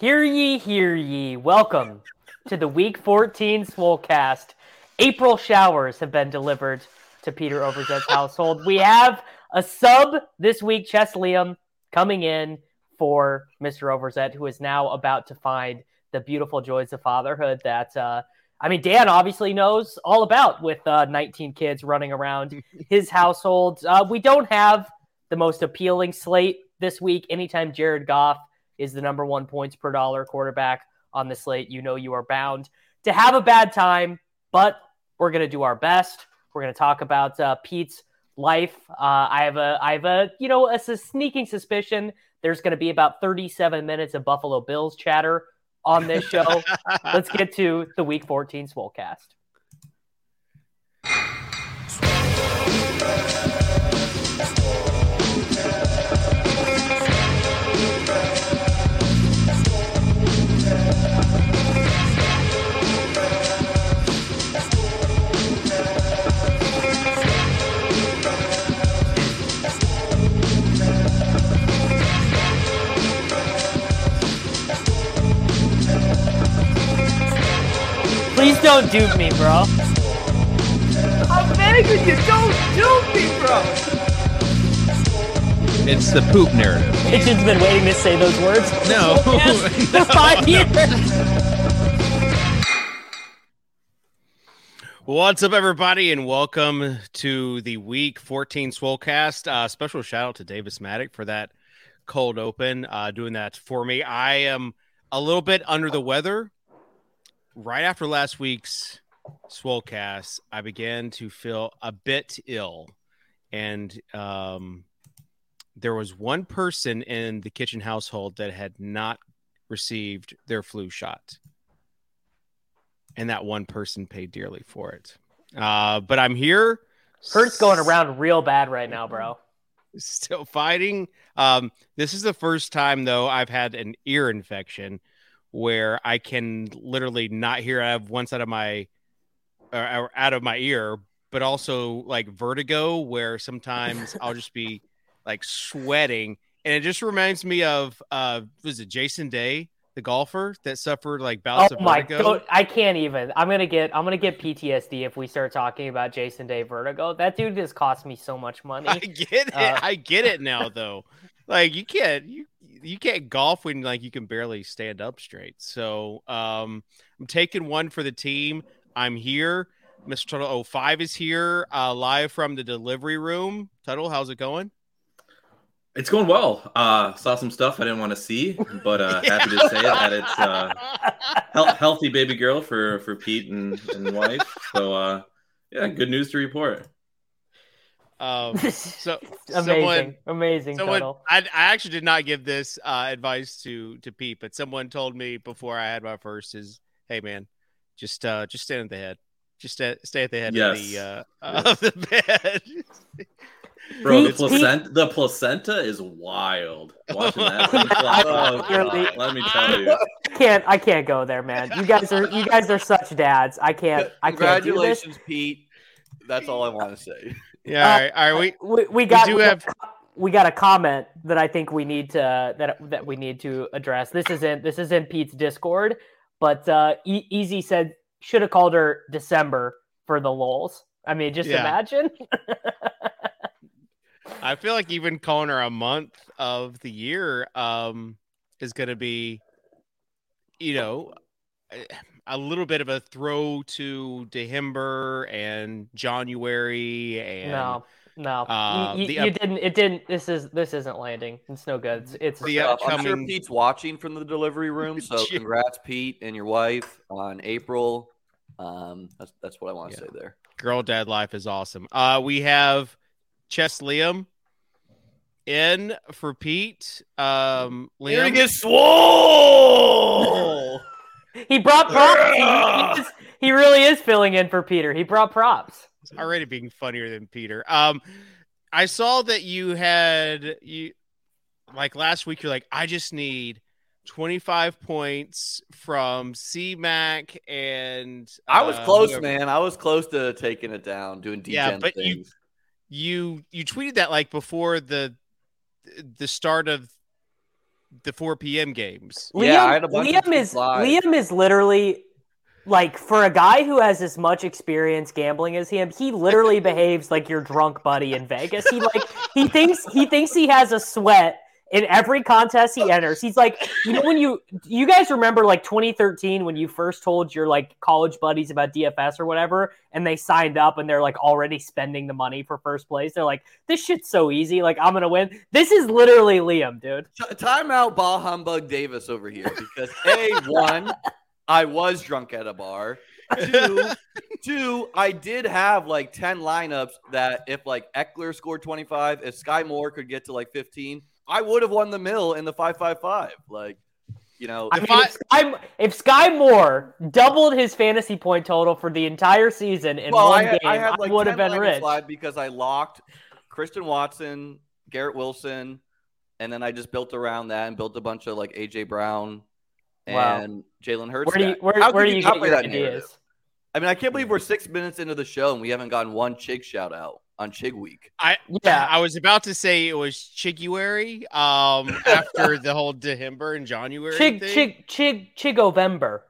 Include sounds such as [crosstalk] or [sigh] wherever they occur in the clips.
Hear ye, hear ye. Welcome to the Week 14 Swolecast. April showers have been delivered to Peter Overzet's [laughs] household. We have a sub this week, Chess Liam, coming in for Mr. Overzet, who is now about to find the beautiful joys of fatherhood that, uh, I mean, Dan obviously knows all about with uh, 19 kids running around [laughs] his household. Uh, we don't have the most appealing slate this week. Anytime Jared Goff is the number one points per dollar quarterback on the slate, you know you are bound to have a bad time, but we're going to do our best. We're going to talk about uh, Pete's life. Uh, I have a, I have a, you know, a, a sneaking suspicion there's going to be about 37 minutes of Buffalo Bills chatter on this show. [laughs] Let's get to the Week 14 Swolecast. Please don't dupe me, bro. I'm begging you, don't dupe me, bro. It's the poop narrative. Kitchen's been waiting to say those words. No. [laughs] [laughs] for five years. What's up, everybody, and welcome to the Week 14 Swolecast. Uh, special shout out to Davis Mattek for that cold open, uh, doing that for me. I am a little bit under the weather. Right after last week's Swolecast, I began to feel a bit ill, and um, there was one person in the kitchen household that had not received their flu shot and that one person paid dearly for it. Uh, but I'm here. Hurt's going around real bad right now, bro. Still fighting. Um, this is the first time though I've had an ear infection where I can literally not hear out of one side of my or, or out of my ear, but also like vertigo, where sometimes I'll just be like sweating, and it just reminds me of uh, was it Jason Day? The golfer that suffered like bouts Oh of my vertigo. god, I can't even. I'm gonna get. I'm gonna get PTSD if we start talking about Jason Day Vertigo. That dude just cost me so much money. I get it. Uh, I get it now though. like you can't you you can't golf when like you can barely stand up straight. So um I'm taking one for the team. I'm here. Mr. Tuttle 05 is here, uh, live from the delivery room. Tuttle, how's it going? It's going well. Uh, saw some stuff I didn't want to see, but uh, [laughs] happy to say that it's uh, hel- healthy baby girl for for Pete and, and wife. So uh, yeah, good news to report. Um, [laughs] so amazing, someone, amazing. someone Tuttle. I, I actually did not give this uh, advice to to Pete, but someone told me before I had my first is, hey man, just uh just stand at the head. Just stay, stay at the head of the Yes. uh, [laughs] of the bed. [laughs] Bro, the Pete- placenta the placenta is wild. Watching that. Oh, God, let me tell you. I can't. I can't go there, man. You guys are. You guys are such dads. I can't. I can't do this. Congratulations, Pete. That's all I want to say. Yeah, all right, all right. We We, we got. do we, have- got we got a comment that I think we need to that that we need to address. This isn't. This isn't Pete's Discord, but uh, e- Easy said should have called her December for the lulls. I mean, just Yeah. imagine. [laughs] I feel like even calling her a month of the year um is going to be, you know, a- a little bit of a throw to December and January and no, no, uh, you, you, the you didn't. It didn't. This is this isn't landing. It's no good. It's, it's The Uh, I'm sure upcoming- Pete's watching from the delivery [laughs] room. So congrats, Pete and your wife on April. Um, that's that's what I want to Yeah. say there. girl dad life is awesome. Uh, we have Chess Liam in for Pete. Um, Liam, swole. [laughs] [laughs] he brought props. he, he, is- he really is filling in for Peter. He brought props. It's already being funnier than Peter. Um, I saw that you had you like last week. You're like, I just need 25 points from C Mac and I was uh, close, whoever. man. I was close to taking it down, doing degen Yeah, but you- You you tweeted that like before the the start of the 4 p.m. games. Liam, Yeah, I had a bunch of Liam is live. Liam is literally like for a guy who has as much experience gambling as him, he literally [laughs] behaves like your drunk buddy in Vegas. He like he thinks he thinks he has a sweat in every contest he enters. He's like, you know, when you you guys remember like 2013 when you first told your like college buddies about DFS or whatever, and they signed up and they're like already spending the money for first place. They're like, this shit's so easy. Like I'm gonna win. This is literally Liam, dude. Time out, ball humbug Davis over here because a one, I was drunk at a bar. Two, two, I did have like ten lineups that if like Ekeler scored twenty five, if Sky Moore could get to like fifteen, I would have won the mill in the five five five. Like, you know, I If mean, I- if, Sky, if Sky Moore doubled his fantasy point total for the entire season in well, one I, game, I I, had like would have been rich. because I locked Christian Watson, Garrett Wilson, and then I just built around that and built a bunch of like AJ Brown Wow. and Jalen Hurts. Where do you where, where do you get your that ideas? I mean, I can't believe we're six minutes into the show and we haven't gotten one Chig shout out on Chig Week. I Yeah. I was about to say it was Chiguary um after [laughs] the whole December and January Chig thing. Chig Chig Chigovember.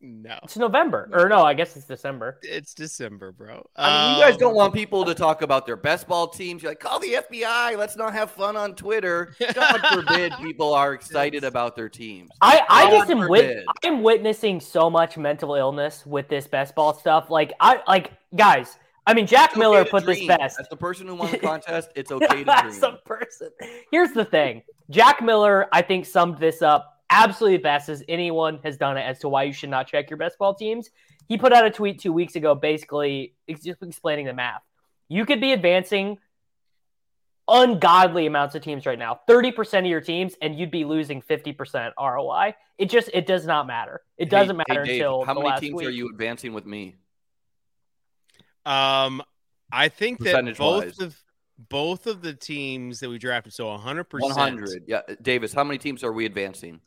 No, It's November or no? I guess it's December. it's December, bro. I mean, you guys Um, don't want people to talk about their best ball teams. You're like, call the FBI. Let's not have fun on Twitter. God [laughs] forbid people are excited about their teams. I, I just am wit- I'm witnessing so much mental illness with this best ball stuff. Like I like guys. I mean, Jack okay Miller to put this best. As the person who won the [laughs] contest, it's okay to [laughs] That's dream. a person. Here's the thing. Jack Miller, I think, summed this up absolutely best as anyone has done it as to why you should not check your best ball teams. He put out a tweet two weeks ago, basically ex- just explaining the math. You could be advancing ungodly amounts of teams right now, 30% of your teams, and you'd be losing 50% ROI. It just it does not matter. It doesn't hey, matter Dave, until how the many last teams week. are you advancing with me? Um, I think that both Percentage-wise. of both of the teams that we drafted, so 100%, hundred. Yeah, Davis. How many teams are we advancing?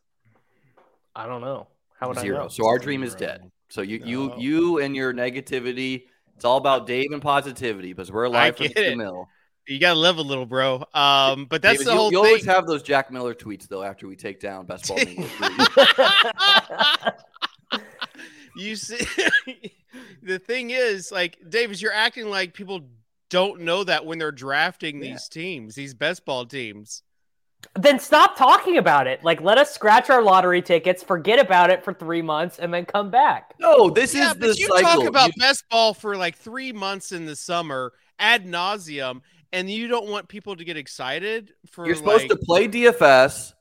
I don't know. How would I Zero. know? So our dream is dead. So you, No. you, you, and your negativity. It's all about Dave and positivity because we're alive from get the it. mill. You gotta live a little, bro. Um, but that's David, the you, whole you thing. always have those Jack Miller tweets though. After we take down best ball Mania [laughs] [laughs] you see, [laughs] the thing is, like Davis, you're acting like people don't know that when they're drafting Yeah. these teams, these best ball teams. Then stop talking about it. Like, let us scratch our lottery tickets, forget about it for three months, and then come back. No, this yeah, is but the you cycle. talk about You- best ball for like three months in the summer ad nauseum, and you don't want people to get excited for. You're supposed like, to play DFS,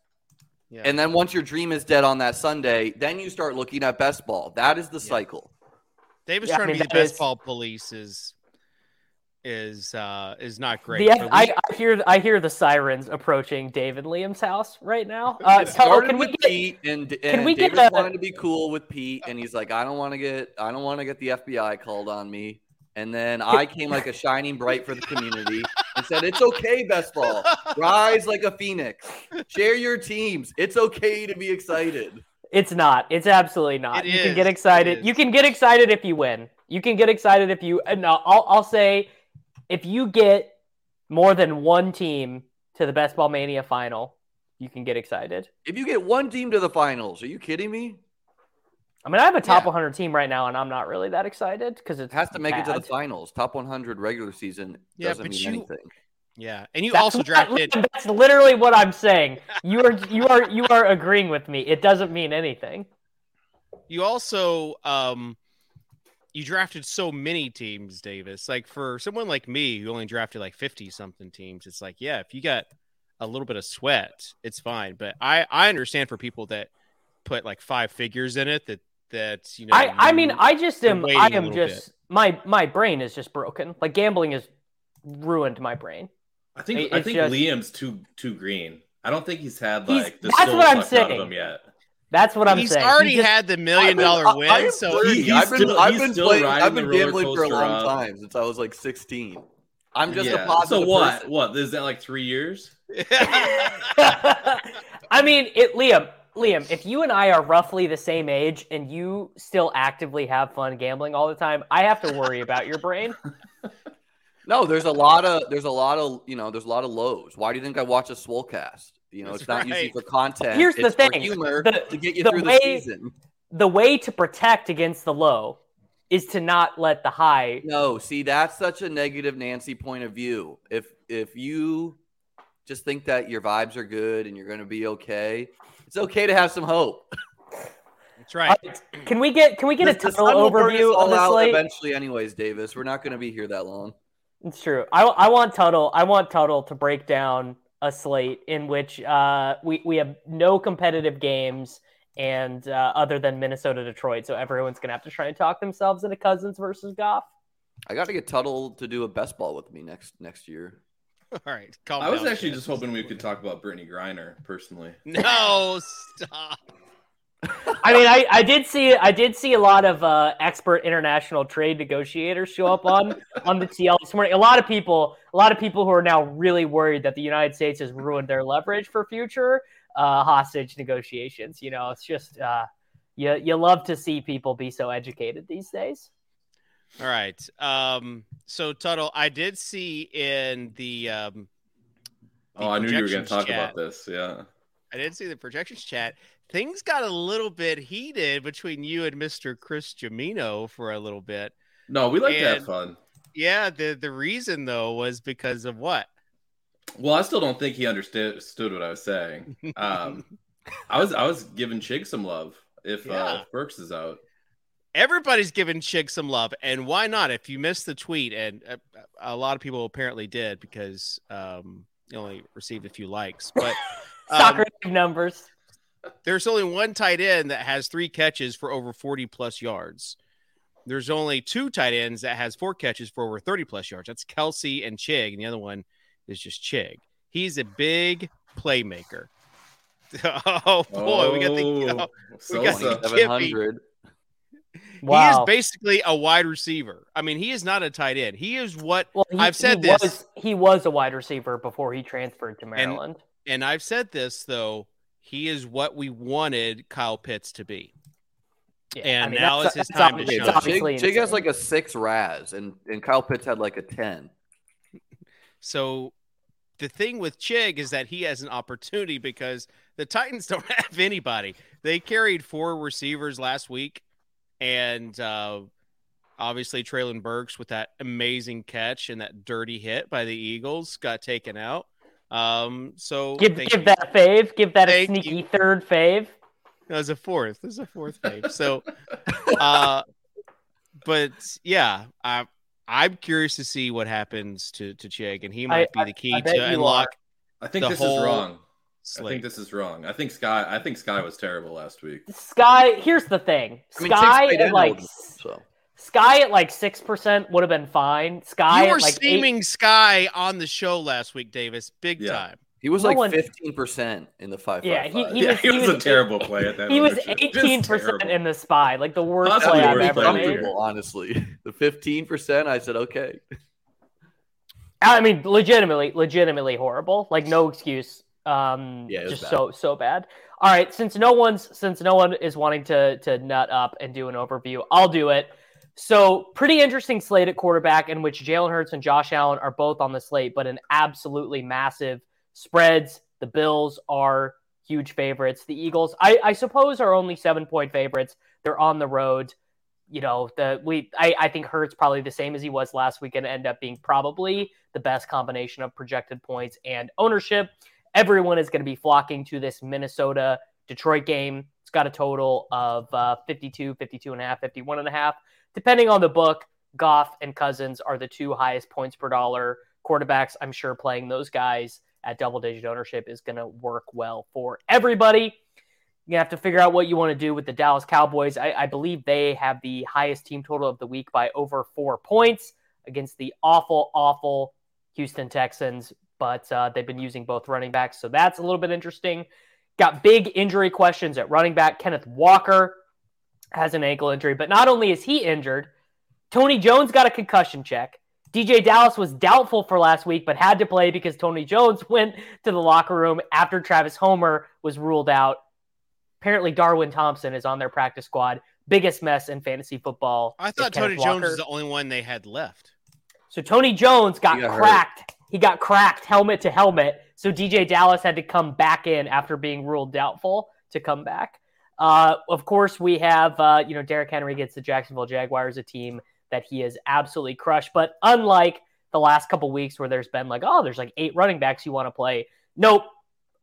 yeah. and then once your dream is dead on that Sunday, then you start looking at best ball. That is the Yeah. cycle. Davis Yeah, I trying mean, to be the best is- ball police is is uh is not great. The, But I, we- I hear I hear the sirens approaching David Liam's house right now. [laughs] Uh, It tell- started can we with get, Pete, and, and we get a- wanted to be cool with Pete, and he's like, I don't want to get, I don't want to get the FBI called on me. And then I came like a shining bright for the community and said, "It's okay, best ball, rise like a phoenix, share your teams. It's okay to be excited." It's not. It's absolutely not. It you can get excited. You can get excited if you win. You can get excited if you. No, I'll, I'll say, if you get more than one team to the Best Ball Mania final, you can get excited. If you get one team to the finals, are you kidding me? I mean, I have a top Yeah. 100 team right now, and I'm not really that excited because It has to make it to the finals. Top 100 regular season Yeah, doesn't mean you- anything. yeah, and you That's also what- drafted. That's literally what I'm saying. You are you are you are agreeing with me. It doesn't mean anything. You also um you drafted so many teams, Davis. Like for someone like me who only drafted like 50 something teams, it's like, yeah, if you got a little bit of sweat, it's fine. But I I understand for people that put like five figures in it that that you know I I mean I just am I am little just my my brain is just broken. Like gambling has ruined my brain. I think It- I think just- Liam's too too green. I don't think he's had He's- like the that's soul what I'm sucked out of saying. him yet. That's what I'm he's saying. He already just- had the million I've been- dollar I- I win. am So. He- he's I've been, still- I've been still playing. riding I've been gambling for a long up. time since I was like 16. I'm just a Yeah. positive. So what? person. What is that like three years? [laughs] [laughs] I mean, it, Liam, Liam, if you and I are roughly the same age and you still actively have fun gambling all the time, I have to worry about your brain. [laughs] No, there's a lot of there's a lot of you know there's a lot of lows. Why do you think I watch a Swolecast? You know, That's it's not usually for content. Here's the it's for thing, humor the- to get you the through way- the season. The way to protect against the low is to not let the high. No, see, that's such a negative Nancy point of view. If if you just think that your vibes are good and you're going to be okay, it's okay to have some hope. That's right. Uh, can we get can we get a The- the total sun will burn us overview all of the out slate? eventually, anyways, Davis. We're not going to be here that long. It's true. I, I want Tuttle. I want Tuttle to break down a slate in which uh, we we have no competitive games and uh, other than Minnesota Detroit. So everyone's gonna have to try and talk themselves into Cousins versus Goff. I got to get Tuttle to do a best ball with me next next year. [laughs] All right. Calm I was down, actually Chad. just hoping we could talk about Brittney Griner personally. No, stop. I mean, I, I did see I did see a lot of uh, expert international trade negotiators show up on on the TL this morning. A lot of people, a lot of people who are now really worried that the United States has ruined their leverage for future uh, hostage negotiations. You know, it's just uh, you you love to see people be so educated these days. All right. Um, so Tuttle, I did see in the um the Oh, I knew you were going to talk chat- about this. Yeah. I did see the projections chat. Things got a little bit heated between you and Mr. Chris Jamino for a little bit. No, we like to have fun. Yeah, the the reason though was because of what? Well, I still don't think he understood understood what I was saying. Um, [laughs] I was I was giving Chig some love if Yeah. uh, Burks is out. Everybody's giving Chig some love, and why not? If you missed the tweet, and a, a lot of people apparently did because um, you only received a few likes, but [laughs] um, Soccer numbers. There's only one tight end that has three catches for over 40 plus yards. There's only two tight ends that has four catches for over 30 plus yards. That's Kelce and Chig, and the other one is just Chig. He's a big playmaker. [laughs] Oh boy, we got the. Oh, [laughs] we got Sosa. the- Seven hundred. He is basically a wide receiver. I mean, he is not a tight end. He is what, well, he, I've said he this. Was, he was a wide receiver before he transferred to Maryland. and I've said this though. He is what we wanted Kyle Pitts to be. Yeah, and now it's his time to obviously- shine. it's obviously Chig, Chig has like a six RAS, and and Kyle Pitts had like a ten. So the thing with Chig is that he has an opportunity because the Titans [laughs] don't have anybody. They carried four receivers last week, and uh, obviously Treylon Burks with that amazing catch and that dirty hit by the Eagles got taken out. Um, so give give that a fave. Give that a sneaky you. third fave. There's a fourth. There's a fourth fave. So, [laughs] uh, but yeah, I I'm curious to see what happens to to Chig, and he might be the key I bet to you unlock I think the this whole is wrong. I think this is wrong. I think Sky. I think Sky was terrible last week. Sky. Here's the thing. I mean, Sky Chig's tight at end like eligible, so Sky at like six percent would have been fine. Sky you were at like eight, steaming Sky on the show last week, Davis, big Yeah. time. he was No like fifteen percent in the five. Yeah, five, he- he yeah, was- he, was, was- a terrible play at that. he was eighteen percent in the spy, like the worst Possibly play I've ever play made. honestly. [laughs] The fifteen percent, I said okay. I mean, legitimately, legitimately horrible. Like no excuse. Um, Yeah, just bad. so so bad. All right, since no one's since no one is wanting to to nut up and do an overview, I'll do it. So pretty interesting slate at quarterback in which Jalen Hurts and Josh Allen are both on the slate, but an absolutely massive spreads. The Bills are huge favorites. The Eagles, I, I suppose, are only seven point favorites. They're on the road. You know, the we I, I think Hurts probably the same as he was last week and end up being probably the best combination of projected points and ownership. Everyone is going to be flocking to this Minnesota Detroit game. It's got a total of uh, 52, 52 and a half, 51 and a half. Depending on the book, Goff and Cousins are the two highest points per dollar quarterbacks. I'm sure playing those guys at double digit ownership is going to work well for everybody. You have to figure out what you want to do with the Dallas Cowboys. I, I believe they have the highest team total of the week by over four points against the awful, awful Houston Texans. But uh, they've been using both running backs, so that's a little bit interesting. Got big injury questions at running back. Kenneth Walker has an ankle injury, but not only is he injured, Tony Jones got a concussion check. DJ Dallas was doubtful for last week, but had to play because Tony Jones [laughs] went to the locker room after Travis Homer was ruled out. Apparently, Darwin Thompson is on their practice squad. Biggest mess in fantasy football. I thought Kenneth Tony Jones Walker. was the only one they had left. So Tony Jones got He got hurt. cracked. He got cracked helmet to helmet. So DJ Dallas had to come back in after being ruled doubtful to come back. Uh, of course, we have uh, you know Derrick Henry gets the Jacksonville Jaguars, a team that he has absolutely crushed. But unlike the last couple weeks where there's been like, oh, there's like eight running backs you want to play. Nope.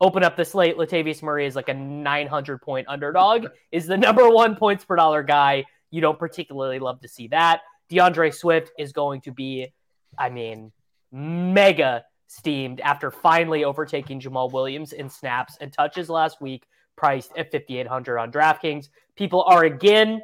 Open up the slate. Latavius Murray is like a 900 point underdog. is the number one points per dollar guy. You don't particularly love to see that. DeAndre Swift is going to be, I mean, mega steamed after finally overtaking Jamaal Williams in snaps and touches last week, priced at 5,800 on DraftKings. People are again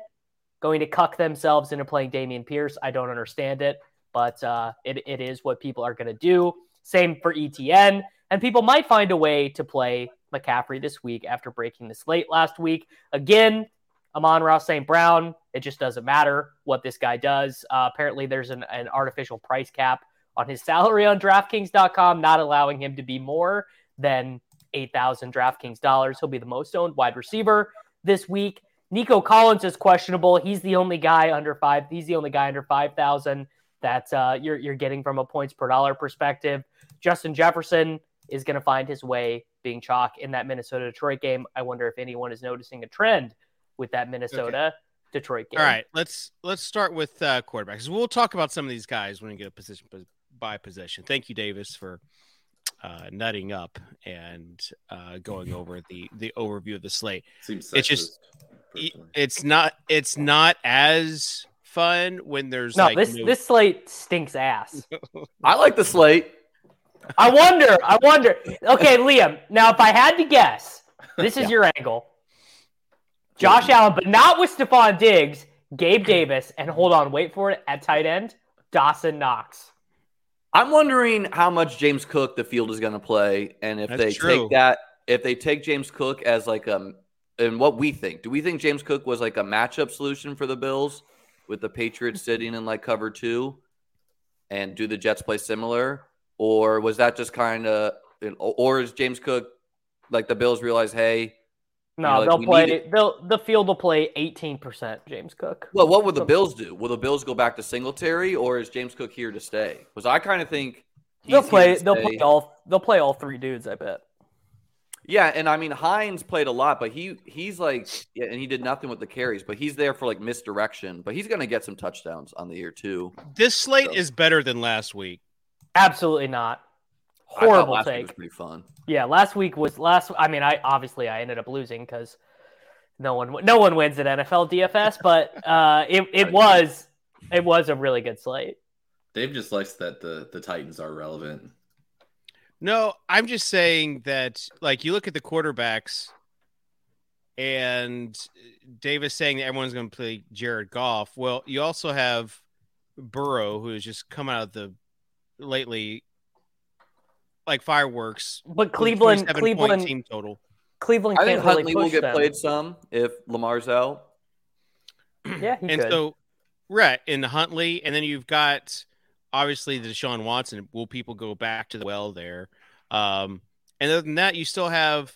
going to cuck themselves into playing Dameon Pierce. I don't understand it, but uh, it, it is what people are going to do. Same for ETN. And people might find a way to play McCaffrey this week after breaking the slate last week. Again, Amon-Ra St. Brown, it just doesn't matter what this guy does. Uh, apparently, there's an, an artificial price cap on his salary on DraftKings.com, not allowing him to be more than 8,000 DraftKings dollars. He'll be the most owned wide receiver this week. Nico Collins is questionable. He's the only guy under five. He's the only guy under 5,000 that uh, you're, you're getting from a points per dollar perspective. Justin Jefferson is going to find his way being chalk in that Minnesota Detroit game. I wonder if anyone is noticing a trend with that Minnesota okay. Detroit game. All right, let's let's start with uh, quarterbacks. We'll talk about some of these guys when we get a position by position. Thank you, Davis, for uh, nutting up and uh, going [laughs] over the the overview of the slate. Seems it's just it's not it's not as fun when there's no like this new... this slate stinks ass. [laughs] I like the slate. I wonder. I wonder. Okay, Liam. Now, if I had to guess, this is yeah. your angle. Josh Allen, but not with Stefon Diggs, Gabe Davis, and hold on, wait for it at tight end, Dawson Knox. I'm wondering how much James Cook the field is going to play, and if That's they true. take that, if they take James Cook as like a, um, and what we think. Do we think James Cook was like a matchup solution for the Bills with the Patriots sitting in like cover two, and do the Jets play similar, or was that just kind of, or is James Cook like the Bills realize, hey, no, you know, like they'll play. They'll the field will play eighteen percent. James Cook. Well, what would the Bills do? Will the Bills go back to Singletary, or is James Cook here to stay? Because I kind of think they'll play. They'll play all. They'll play all three dudes. I bet. Yeah, and I mean Hines played a lot, but he he's like, yeah, and he did nothing with the carries, but he's there for like misdirection. But he's going to get some touchdowns on the year too. This slate so. is better than last week. Absolutely not. Horrible last take. Week was pretty fun. Yeah, last week was last. I mean, I obviously I ended up losing because no one no one wins at NFL DFS, [laughs] but uh, it it was it was a really good slate. Dave just likes that the the Titans are relevant. No, I'm just saying that like you look at the quarterbacks and Davis saying that everyone's going to play Jared Goff. Well, you also have Burrow who has just come out of the lately like fireworks. But Cleveland, Cleveland team total. Cleveland. I think Huntley really will get them. played some if Lamar's out. [clears throat] Yeah, and could. so right in Huntley, and then you've got obviously the Deshaun Watson. Will people go back to the well there? Um, and other than that, you still have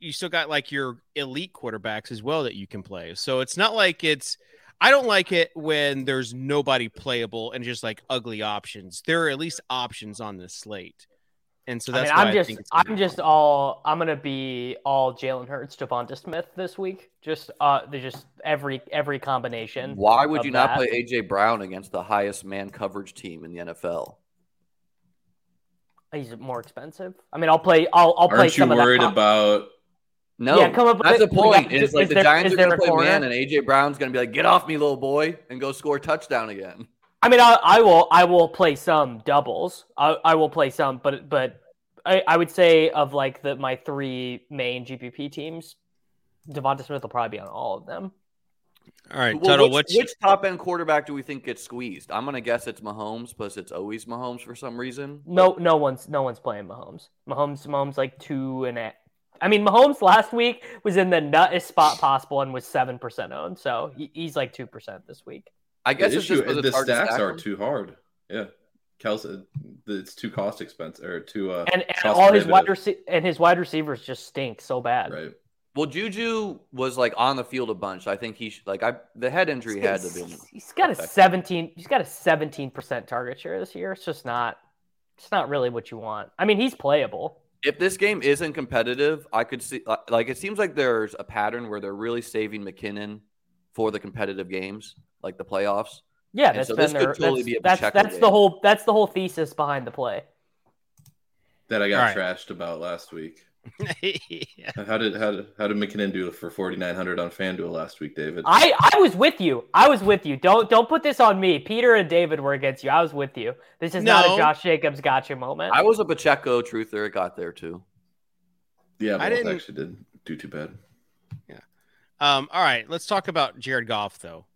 you still got like your elite quarterbacks as well that you can play. So it's not like it's I don't like it when there's nobody playable and just like ugly options. There are at least options on the slate. And so that's I mean, I'm just I'm just all I'm gonna be all Jalen Hurts, Devonta Smith this week. Just uh, they just every every combination. Why would you not play AJ Brown against the highest man coverage team in the NFL? He's more expensive. I mean, I'll play. I'll I'll play Aren't you some worried of that. about no, Yeah, come up that's it. the point. Is- It's like is the there- Giants are going to a play corner? man, and AJ Brown's going to be like, "Get off me, little boy," and go score a touchdown again. I mean, I, I will I will play some doubles. I, I will play some, but but I, I would say of like the my three main GPP teams, Devonta Smith will probably be on all of them. all right, Well, Tuttle. which, which top end quarterback do we think gets squeezed? I'm going to guess it's Mahomes, plus it's always Mahomes for some reason. No, no one's no one's playing Mahomes. Mahomes, Mahomes like two and a. I mean, Mahomes last week was in the nuttest spot possible and was seven percent owned. So he's like two percent this week. I guess the it's issue? just 'cause The it's stacks stack are them. too hard. Yeah, Kelce, it's too cost expensive or too uh And, and cost all his wide rece- and his wide receivers just stink so bad. right. Well, Juju was like on the field a bunch. I think he sh- like I the head injury had to be. He's got a seventeen. He's got a seventeen percent target share this year. It's just not. it's not really what you want. I mean, he's playable. If this game isn't competitive, I could see like it seems like there's a pattern where they're really saving McKinnon for the competitive games, like the playoffs. Yeah, And that's so been this could their, totally that's, be a that's, Pacheco that's the whole that's the whole thesis behind the play. that I got All right. trashed about last week. [laughs] yeah. How did how did how did McKinnon do for forty nine hundred on FanDuel last week, David? I I was with you. I was with you. Don't don't put this on me. Peter and David were against you. I was with you. This is not a Josh Jacobs gotcha moment. I was a Pacheco truther. It got there too. yeah, I didn't- actually didn't do too bad. Yeah. Um, all right, let's talk about Jared Goff though.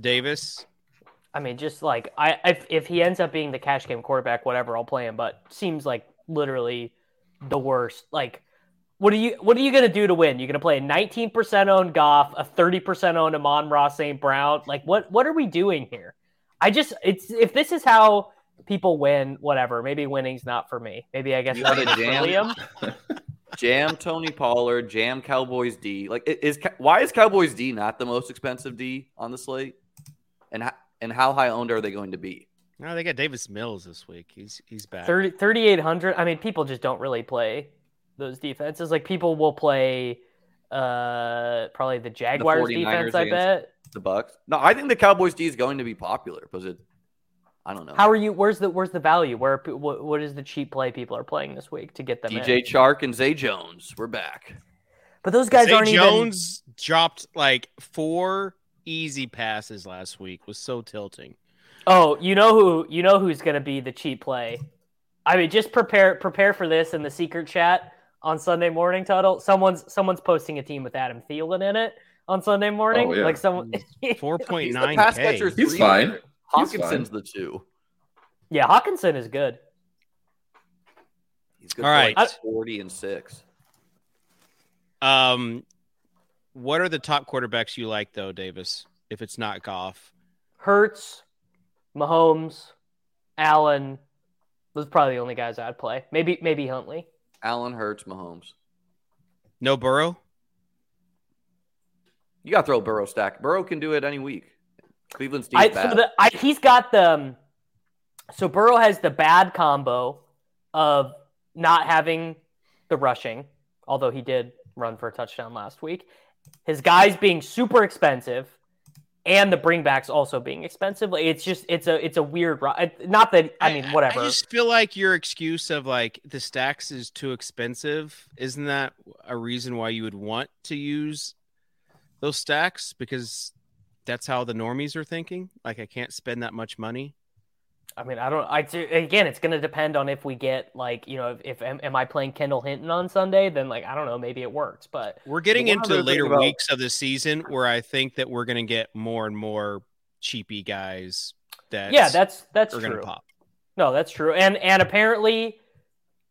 Davis. I mean, just like I, if if he ends up being the cash game quarterback, whatever, I'll play him. But seems like literally the worst. Like, what are you what are you gonna do to win? You're gonna play a 19% owned Goff, a 30% owned Amon-Ra St. Brown. Like, what what are we doing here? I just it's if this is how people win, whatever. Maybe winning's not for me. Maybe I guess You gotta jam. Liam. [laughs] Jam Tony Pollard, jam Cowboys D. Like is why is Cowboys D not the most expensive D on the slate? And how, and how high owned are they going to be? No, they got Davis Mills this week. He's he's back. 30 3800 i mean people just don't really play those defenses like people will play uh probably the jaguars 49ers defense i bet The Bucks? No, I think the Cowboys D is going to be popular because it. I don't know. how are you where's the where's the value where what, what is the cheap play people are playing this week to get them DJ in? Chark and Zay Jones, we're back. but those guys Zay aren't even Jones dropped like four easy passes last week. Was so tilting. Even oh you know who you know who's going to be the cheap play i mean just prepare prepare for this in the secret chat on sunday morning Tuttle. someone's someone's posting a team with adam Thielen in it on sunday morning Oh, yeah. like someone four point nine. point He's the pass catcher He's three fine. there. He's Hockenson's the two. yeah Hockenson is good He's good All for right. like 40 and 6. Um, what are the top quarterbacks you like though, Davis? If it's not Goff, Hurts, Mahomes, Allen. Those are probably the only guys I'd play. Maybe maybe Huntley. Allen Hurts, Mahomes. no Burrow. You got to throw Burrow stack. Burrow can do it any week. Cleveland's team's I, bad. so the, I, he's got the. um, So Burrow has the bad combo of not having the rushing, although he did run for a touchdown last week. His guys being super expensive, and the bringbacks also being expensive. Like, It's just it's a it's a weird. Not that I mean whatever. I just feel like your excuse of like the stacks is too expensive. Isn't that a reason why you would want to use those stacks? Because that's how the normies are thinking. Like I can't spend that much money. I mean, I don't. I again, it's going to depend on if we get like you know if, if am, am I playing Kendall Hinton on Sunday? Then like I don't know, maybe it works. But We're getting into the later about- weeks of the season where I think that we're going to get more and more cheapy guys that yeah, that's that's are going true. to pop. No, that's true. And and apparently,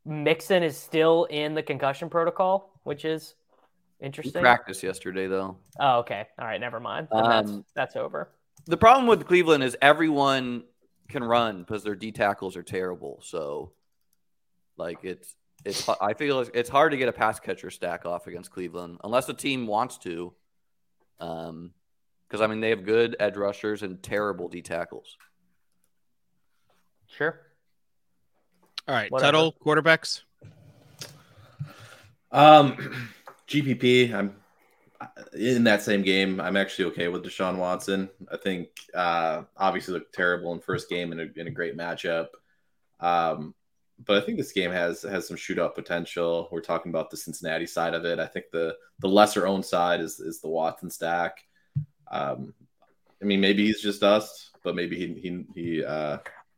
Mixon is still in the concussion protocol, which is He interesting. practiced yesterday, though. Oh, okay. All right, never mind. Then that's Um, that's over. The problem with Cleveland is everyone can run because their D tackles are terrible. So, like, it's it's. I feel it's- it's hard to get a pass catcher stack off against Cleveland unless the team wants to. Um, because I mean they have good edge rushers and terrible D tackles. Sure. All right, Whatever. Tuttle quarterbacks. Um, [clears throat] GPP. I'm in that same game. I'm actually okay with Deshaun Watson. I think uh, obviously looked terrible in first game in a, in a great matchup. Um, but I think this game has has some shootout potential. We're talking about the Cincinnati side of it. I think the the lesser owned side is is the Watson stack. Um, I mean, maybe he's just dust, but maybe he he he uh,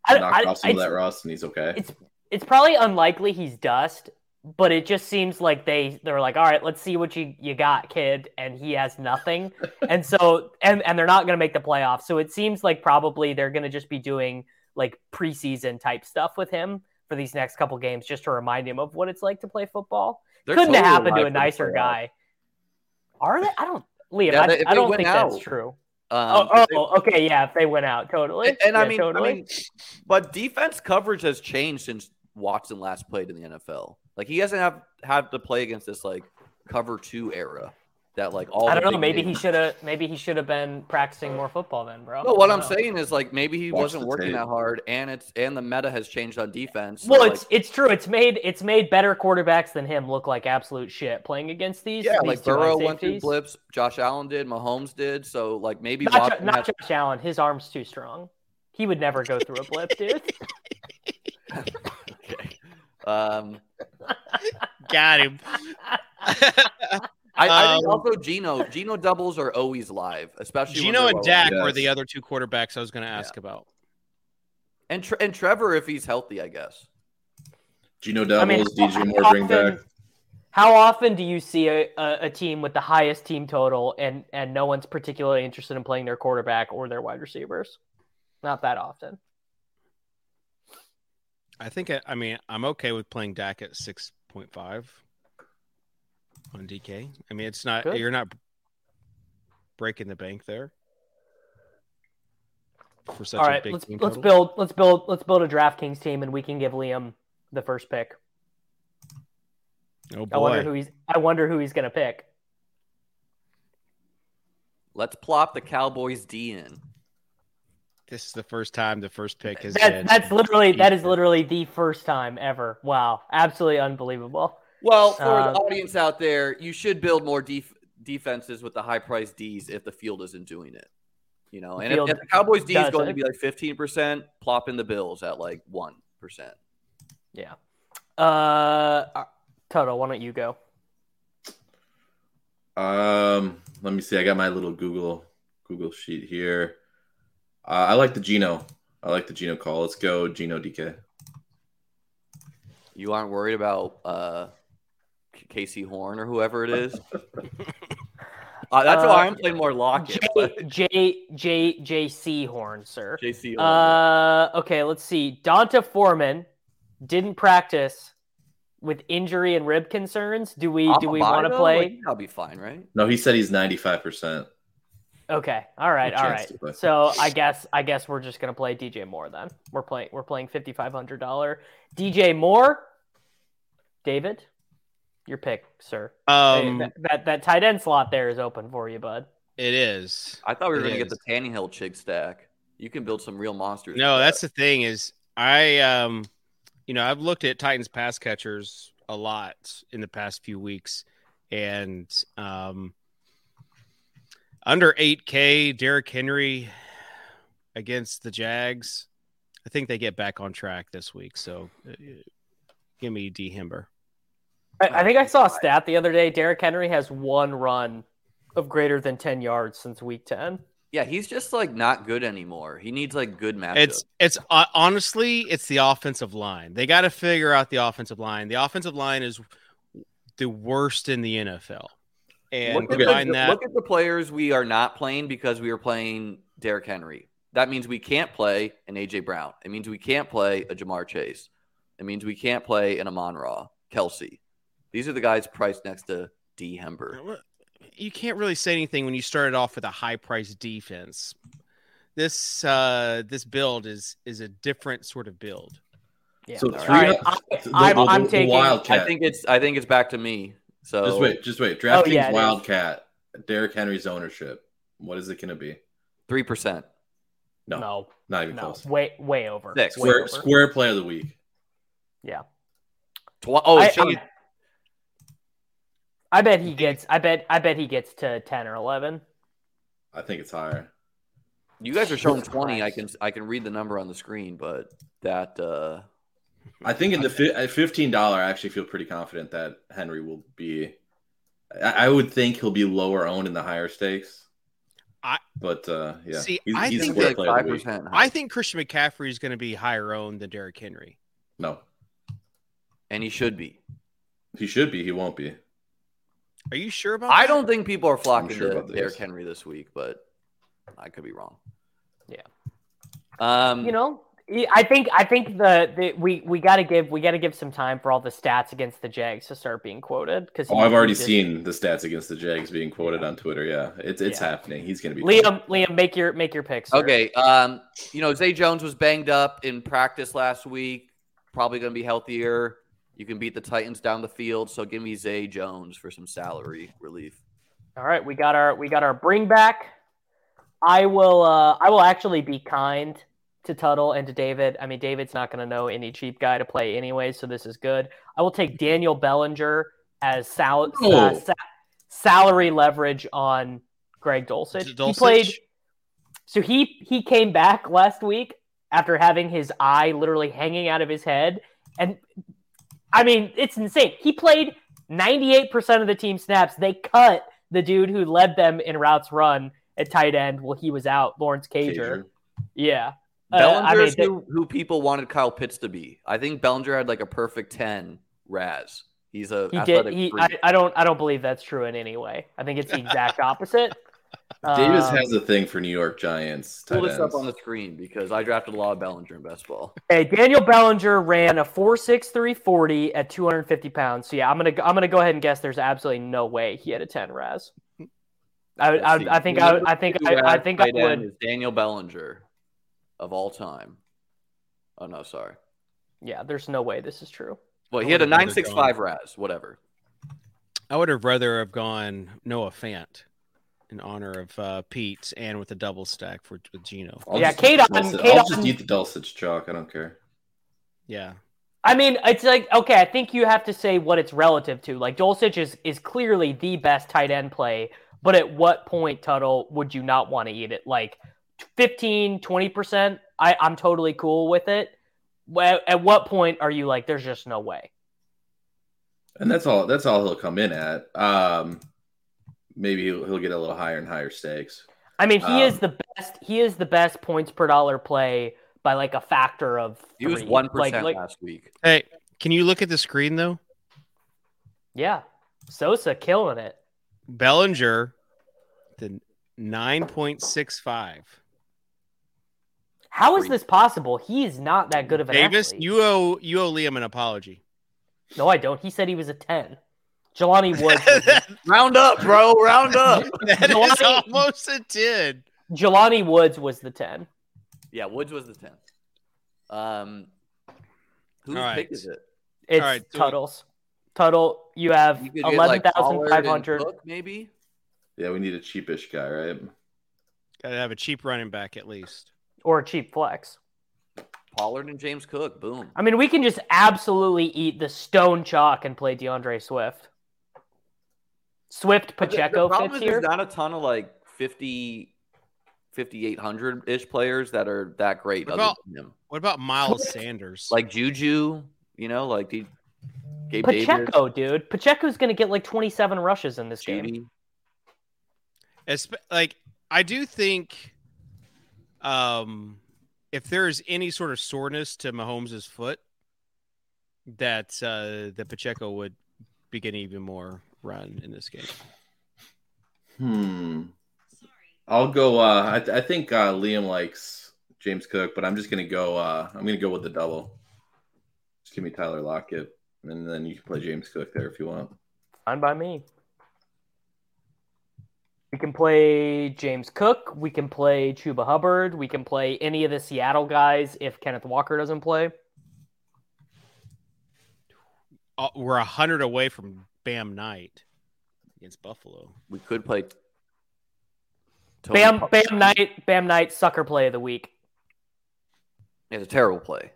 knocked I, off some of that rust and he's okay. it's it's probably unlikely he's dust, but it just seems like they they're like, all right, let's see what you you got, kid, and he has nothing, and so and and they're not going to make the playoffs. So it seems like probably they're going to just be doing like preseason type stuff with him for these next couple games, just to remind him of what it's like to play football. They're Couldn't have totally happened to a nicer guy. Are they? I don't, Liam. Yeah, I, I don't think that's true. Um, oh, if they- oh, okay, yeah. If they went out, totally. And, and I mean, totally. I mean, but defense coverage has changed since Watson last played in the NFL. Like he hasn't have had to play against this like cover two era. that like all. I don't know. big Maybe he should have. Maybe he should have been practicing more football then, bro. No, what I I'm know. saying is like maybe he Watch wasn't working tape. that hard, and it's and the meta has changed on defense. so, Well, like, it's it's true. It's made it's made better quarterbacks than him look like absolute shit playing against these. yeah, these like two high Burrow went through blips. Josh Allen did. Mahomes did. So like maybe Not, Jo- not has- Josh Allen. His arm's too strong. He would never go through a blip, dude. [laughs] okay. Um, [laughs] Got him. I, I think Um, also Gino Gino doubles are always live, especially Gino and well- Dak Yes. were the other two quarterbacks I was going to ask about. and Tre- and Trevor if he's healthy, I guess. Gino I doubles, mean, DJ how Moore bring often- back. How often do you see a, a, a team with the highest team total and and no one's particularly interested in playing their quarterback or their wide receivers? Not that often. I think, I, I mean, I'm okay with playing Dak at 6.5 on DK. I mean, it's not, Good. you're not breaking the bank there for such All a big let's team let's build let's build let's build a DraftKings team and we can give Liam the first pick. Oh, boy. I wonder who he's I wonder who he's gonna pick. Let's plop the Cowboys D in. This is the first time the first pick has That, been. that's literally that is literally the first time ever. Wow, absolutely unbelievable. Well, for Uh, the audience out there, you should build more def- defenses with the high price D's if the field isn't doing it. You know, and if, if the Cowboys D is going to be like fifteen percent, plop in the Bills at like one percent. Yeah. Uh, Toto, why don't you go? Um, let me see. I got my little Google Google sheet here. Uh, I like the Gino. I like the Gino call. Let's go, Gino DK. You aren't worried about uh, Casey Horn or whoever it is. [laughs] uh, that's Uh, why I'm playing more Lockett. J but J J J C Horn, sir. Jaycee Horn. Uh, okay, let's see. D'Onta Foreman didn't practice with injury and rib concerns. Do we Off do we want to play? Like, that'll be fine, right? No, he said he's ninety five percent. Okay, all right, No all chance right. to play. So I guess I guess we're just gonna play DJ Moore then. We're playing we're playing fifty five hundred dollar DJ Moore. David, your pick, sir. Um, that, that that tight end slot there is open for you, bud. it is. I thought we were It going to get the is. Tannehill chick stack. You can build some real monsters. No, that's that. the thing is I um you know, I've looked at Titans pass catchers a lot in the past few weeks and um under 8k Derrick Henry against the Jags. I think they get back on track this week. So uh, give me D Himber. I, I think I saw a stat the other day. Derrick Henry has one run of greater than ten yards since week ten. yeah. He's just like not good anymore. He needs like good matchups. It's it's uh, honestly it's the offensive line. They got to figure out the offensive line. The offensive line is the worst in the NFL. And look, at combine the, that look at the players we are not playing because we are playing Derrick Henry. That means we can't play an AJ Brown. It means we can't play a Ja'Marr Chase. It means we can't play an Amon Ra, Kelce. These are the guys priced next to D Hember. you can't really say anything when you started off with a high price defense. This uh this build is is a different sort of build. Yeah. So three. right. the- I'm- the- I'm the taking- Wildcat. I think it's I think it's back to me. So Just wait, just wait. DraftKings Oh, yeah, it is. Wildcat, Derrick Henry's ownership. What is it going to be? three percent. No, no, not even no, close. way way over. Six. Way Square, over. square play of the week. Yeah. Tw- oh, I, it's I, I bet he gets. I bet. I bet he gets to ten or eleven. I think it's higher. you guys are showing twenty. I can I can read the number on the screen, but that uh I think in the fi- at fifteen dollar, I actually feel pretty confident that Henry will be. I, I would think he'll be lower owned in the higher stakes. I- but uh, yeah, See, he's, I he's think square like five percent. I think Christian McCaffrey is going to be higher owned than Derrick Henry. No, and he should be. he should be. He won't be. Are you sure about I that? don't think people are flocking sure to about. Derrick Henry this week, but I could be wrong. Yeah. Um, You know, I think. I think the, the we we got to give we got to give some time for all the stats against the Jags to start being quoted because Oh, I've already seen the stats against the Jags being quoted on Twitter. Yeah, it's it's Yeah. happening. He's going to be Liam. Liam, make your make your picks. sir. Okay. Um, you know, Zay Jones was banged up in practice last week. Probably going to be healthier. You can beat the Titans down the field, so give me Zay Jones for some salary relief. All right, we got our we got our bring back. I will uh I will actually be kind to Tuttle and to David. I mean, David's not going to know any cheap guy to play anyway, so this is good. I will take Daniel Bellinger as sal- Oh. uh, sa- salary leverage on Greg Dulcich. He Dulcich? played so he he came back last week after having his eye literally hanging out of his head and I mean, it's insane. He played 98% of the team snaps. They cut the dude who led them in routes run at tight end while he was out, Lawrence Cager. Cager. Yeah. Uh, I mean, Bellinger's who, who people wanted Kyle Pitts to be. I think Bellinger had like a perfect ten. RAS. He's a he did. He. I, I don't. I don't believe that's true in any way. I think it's the exact opposite. [laughs] Davis Um, has a thing for New York Giants. Pull tight this up on the screen because I drafted a lot of Bellinger in best ball. Hey, Daniel Bellinger ran a four six three forty at 250 pounds. So yeah, I'm gonna I'm gonna go ahead and guess there's absolutely no way he had a 10 RAS. I, would- I, Let's would- see. I think I, I think I, I think I would. Daniel Bellinger of all time. Oh no, sorry. Yeah, there's no way this is true. Well, I he had a nine six five RAS. Whatever. I would have rather have gone Noah Fant in honor of uh, Pete and with a double stack for with Geno. I'll Yeah, Kate eat the on- Dulcich- Kate I'll just on- eat the Dulcich chalk. I don't care. Yeah. I mean, it's like okay. I think you have to say what it's relative to. Like Dulcich is is clearly the best tight end play, but at what point, Tuttle, would you not want to eat it? Like 15, 20 percent. I I'm totally cool with it. Well, at what point are you like, there's just no way? And that's all. That's all he'll come in at. Um, maybe he'll, he'll get a little higher and higher stakes. I mean, he is Um, the best. He is the best points per dollar play by like a factor of. He was one Like- like- last week. Hey, can you look at the screen though? Yeah, Sosa killing it. Bellinger, the nine point six five. How is this possible? He is not that good of an Davis, athlete. you owe you owe Liam an apology. No, I don't. He said he was a 10. Jelani Woods [laughs] Round up, bro. Round up. [laughs] that is Jelani- almost a ten. Jelani Woods was the 10. yeah, Woods was the ten. Um, whose All right. pick is it? It's All right, so- Tuttle's. Tuttle, you have You could get, like, Pollard and 11,500 maybe. Yeah, we need a cheapish guy, right? Gotta have a cheap running back at least. Or a cheap flex. Pollard and James Cook. Boom. I mean, we can just absolutely eat the stone chalk and play DeAndre Swift. Swift Pacheco the problem fits is here. there's not a ton of like 50 5800 ish players that are that great What other about- than him What about Miles Sanders? like juju you know like the gabe davis Pacheco, dude. Pacheco's going to get like 27 rushes in this game. Judy. Espe- like I do think um if there's any sort of soreness to Mahomes' foot that uh that Pacheco would be getting even more run in this game. Hmm. I'll go. Uh, I, th- I think uh, Liam likes James Cook, but I'm just gonna go. Uh, I'm gonna go with the double. Just give me Tyler Lockett, and then you can play James Cook there if you want. Fine by me. We can play James Cook. We can play Chuba Hubbard. We can play any of the Seattle guys if Kenneth Walker doesn't play. Uh, we're a hundred away from Bam Knight against Buffalo. we could play Tony Bam, Pollard. Bam Knight, Bam Knight, sucker play of the week. it's a terrible play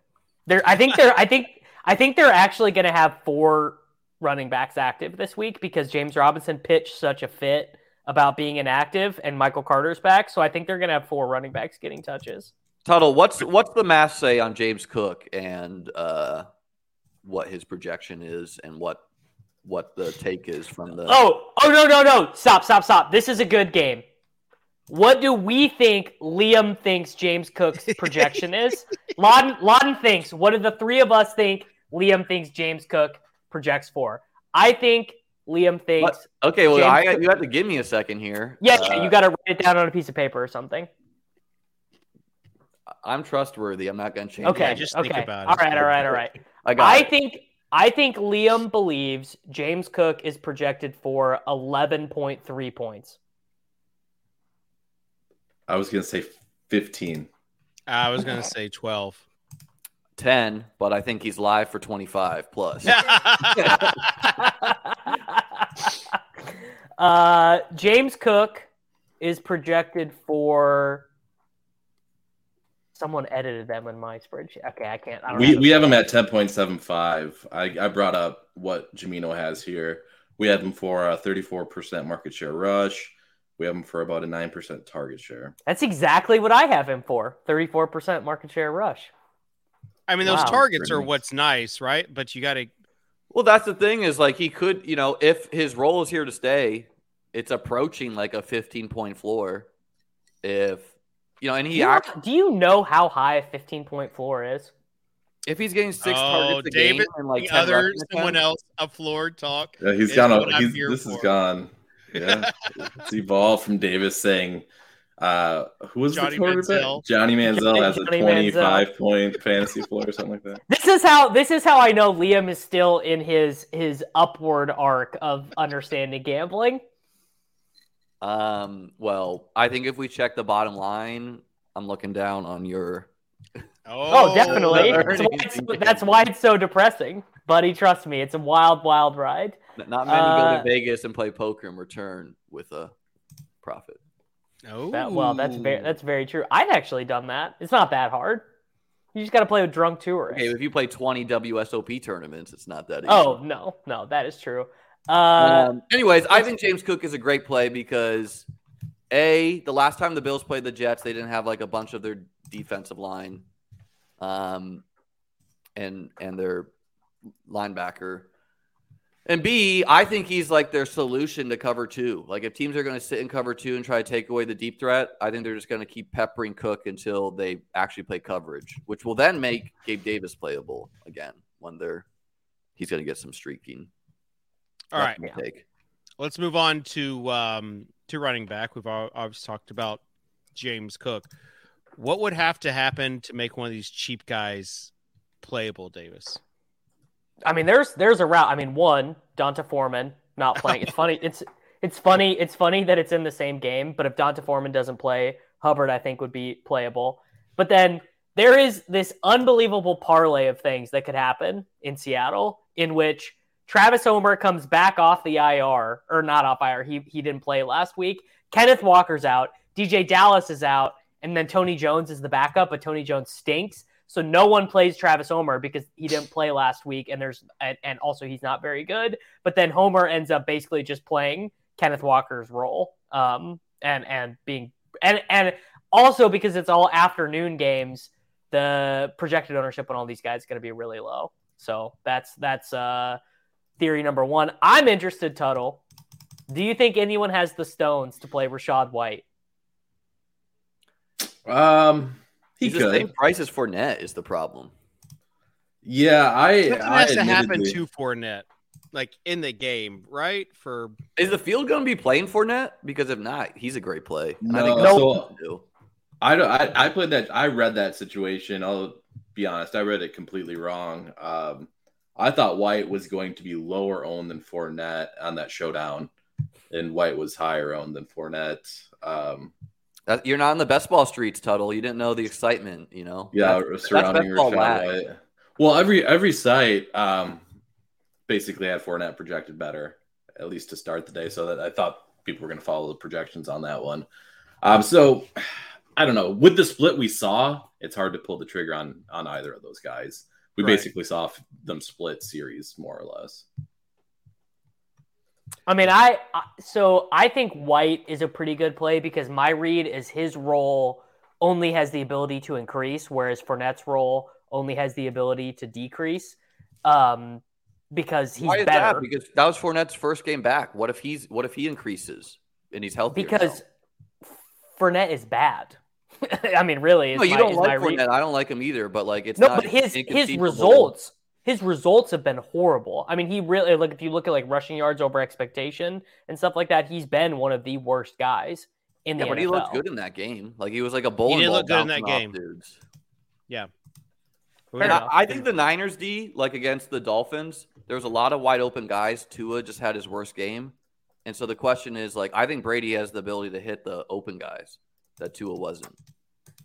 They're, I think they're, I think, I think they're actually going to have four running backs active this week because James Robinson pitched such a fit about being inactive, and Michael Carter's back. So I think they're going to have four running backs getting touches. tuttle what's what's the math say on james cook and uh what his projection is and what what the take is from the Oh, oh no, no, no! Stop, stop, stop! This is a good game. What do we think Liam thinks James Cook's [laughs] projection is? Laden, Laden thinks. What do the three of us think Liam thinks James Cook projects for? I think Liam thinks. What? okay well James I, Cook- you have to give me a second here Yeah, Uh, yeah, you got to write it down on a piece of paper or something. i'm trustworthy i'm not going to change Okay, it. just okay. think about it. all right, all right, all right. i got I it. think I think Liam believes James Cook is projected for eleven point three points. I was gonna say 15. I was gonna say twelve. 10 but i think he's live for 25 plus [laughs] [laughs] [laughs] [laughs] Uh, James Cook is projected for. Someone edited them in my spreadsheet. Okay, I can't. I don't We know. we have him at ten point seven five. I, I brought up what Jamino has here. We have him for a thirty four percent market share rush. We have him for about a nine percent target share. That's exactly what I have him for. Thirty-four percent market share rush. I mean, those targets are what's nice, right? But you got to. Well, that's the thing is like he could, you know, if his role is here to stay, it's approaching like a 15 point floor. If you know, and Do he you, act, do you know how high a fifteen-point floor is? if he's getting six Oh, targets a David, game and like the 10 other someone attempts, else a floor talk. Yeah, he's Is gone. what A, I'm he's, here this is gone. Yeah, [laughs] it's evolved from Davis saying, uh, "Who was Johnny the quarterback? Manziel. Johnny Manziel has a Johnny twenty-five point fantasy floor or something like that." This is how this is how I know Liam is still in his his upward arc of understanding gambling. Um, well, I think if we check the bottom line, I'm looking down on your. Oh, definitely. [laughs] That's why, earnings it's, that's why it's so depressing. Buddy, trust me, it's a wild, wild ride. Not many go Uh, to Vegas and play poker and return with a profit. Oh, That, well, that's very that's very true. I've actually done that. It's not that hard. You just got to play with drunk tourists. Okay, if you play 20 WSOP tournaments, it's not that easy. oh no, no, that is true. Uh, Um, anyways, I think James Cook is a great play because a the last time the Bills played the Jets, they didn't have like a bunch of their defensive line, um, and and their linebacker. And B, I think he's like their solution to cover two. Like if teams are going to sit in cover two and try to take away the deep threat, I think they're just going to keep peppering Cook until they actually play coverage, which will then make Gabe Davis playable again when they're he's going to get some streaking. all right. That's my take. Let's move on to um to running back. We've obviously talked about James Cook. What would have to happen to make one of these cheap guys playable, Davis? I mean, there's there's a route. I mean, one D'Onta Foreman not [laughs] playing. It's funny. It's it's funny. It's funny that it's in the same game. But if D'Onta Foreman doesn't play, Hubbard I think would be playable. But then there is this unbelievable parlay of things that could happen in Seattle, in which Travis Homer comes back off the IR or not off IR. He he didn't play last week. Kenneth Walker's out. DeeJay Dallas is out, and then Tony Jones is the backup. But Tony Jones stinks. So no one plays Travis Homer because he didn't play last week, and there's and, and also he's not very good. But then Homer ends up basically just playing Kenneth Walker's role, um, and and being and and also because it's all afternoon games, the projected ownership on all these guys is going to be really low. So that's that's uh, theory number one. I'm interested, Tuttle. Do you think anyone has the stones to play Rachaad White? Um, he He's the same could. price as Fournette is the problem. Yeah, I. Something I has to happen admittedly- to Fournette, like in the game, right? For Is the field going to be playing Fournette? Because if not, he's a great play. And I think No, so- do. I don't. I, I played that. I read that situation. I'll be honest. I read it completely wrong. Um, I thought White was going to be lower owned than Fournette on that showdown, and White was higher owned than Fournette. Um, That, you're not in the best ball streets, Tuttle. You didn't know the excitement, you know? yeah, That's- surrounding that's. White. Well, every every site um, basically had Fournette projected better, at least to start the day. So that I thought people were going to follow the projections on that one. Um, so I don't know. With the split we saw, it's hard to pull the trigger on on either of those guys. We Right. basically saw them split series more or less. I mean, I so I think White is a pretty good play because my read is his role only has the ability to increase, whereas Fournette's role only has the ability to decrease. Um, because he's Why is better. that? Because that was Fournette's first game back. What if he's what if he increases and he's healthy? because Fournette is bad. [laughs] I mean, really, no, you my- don't like read. Fournette. I don't like him either. But like, it's No, not but his his results his results have been horrible. I mean, he really like if you look at like rushing yards over expectation and stuff like that, he's been one of the worst guys in the Yeah, but NFL. he looked good in that game. Like he was like a bowling did ball look good in that game. dudes. Yeah. And I. I think the Niners D, like against the Dolphins, there was a lot of wide open guys. Tua just had his worst game, and so the question is, like, I think Brady has the ability to hit the open guys that Tua wasn't.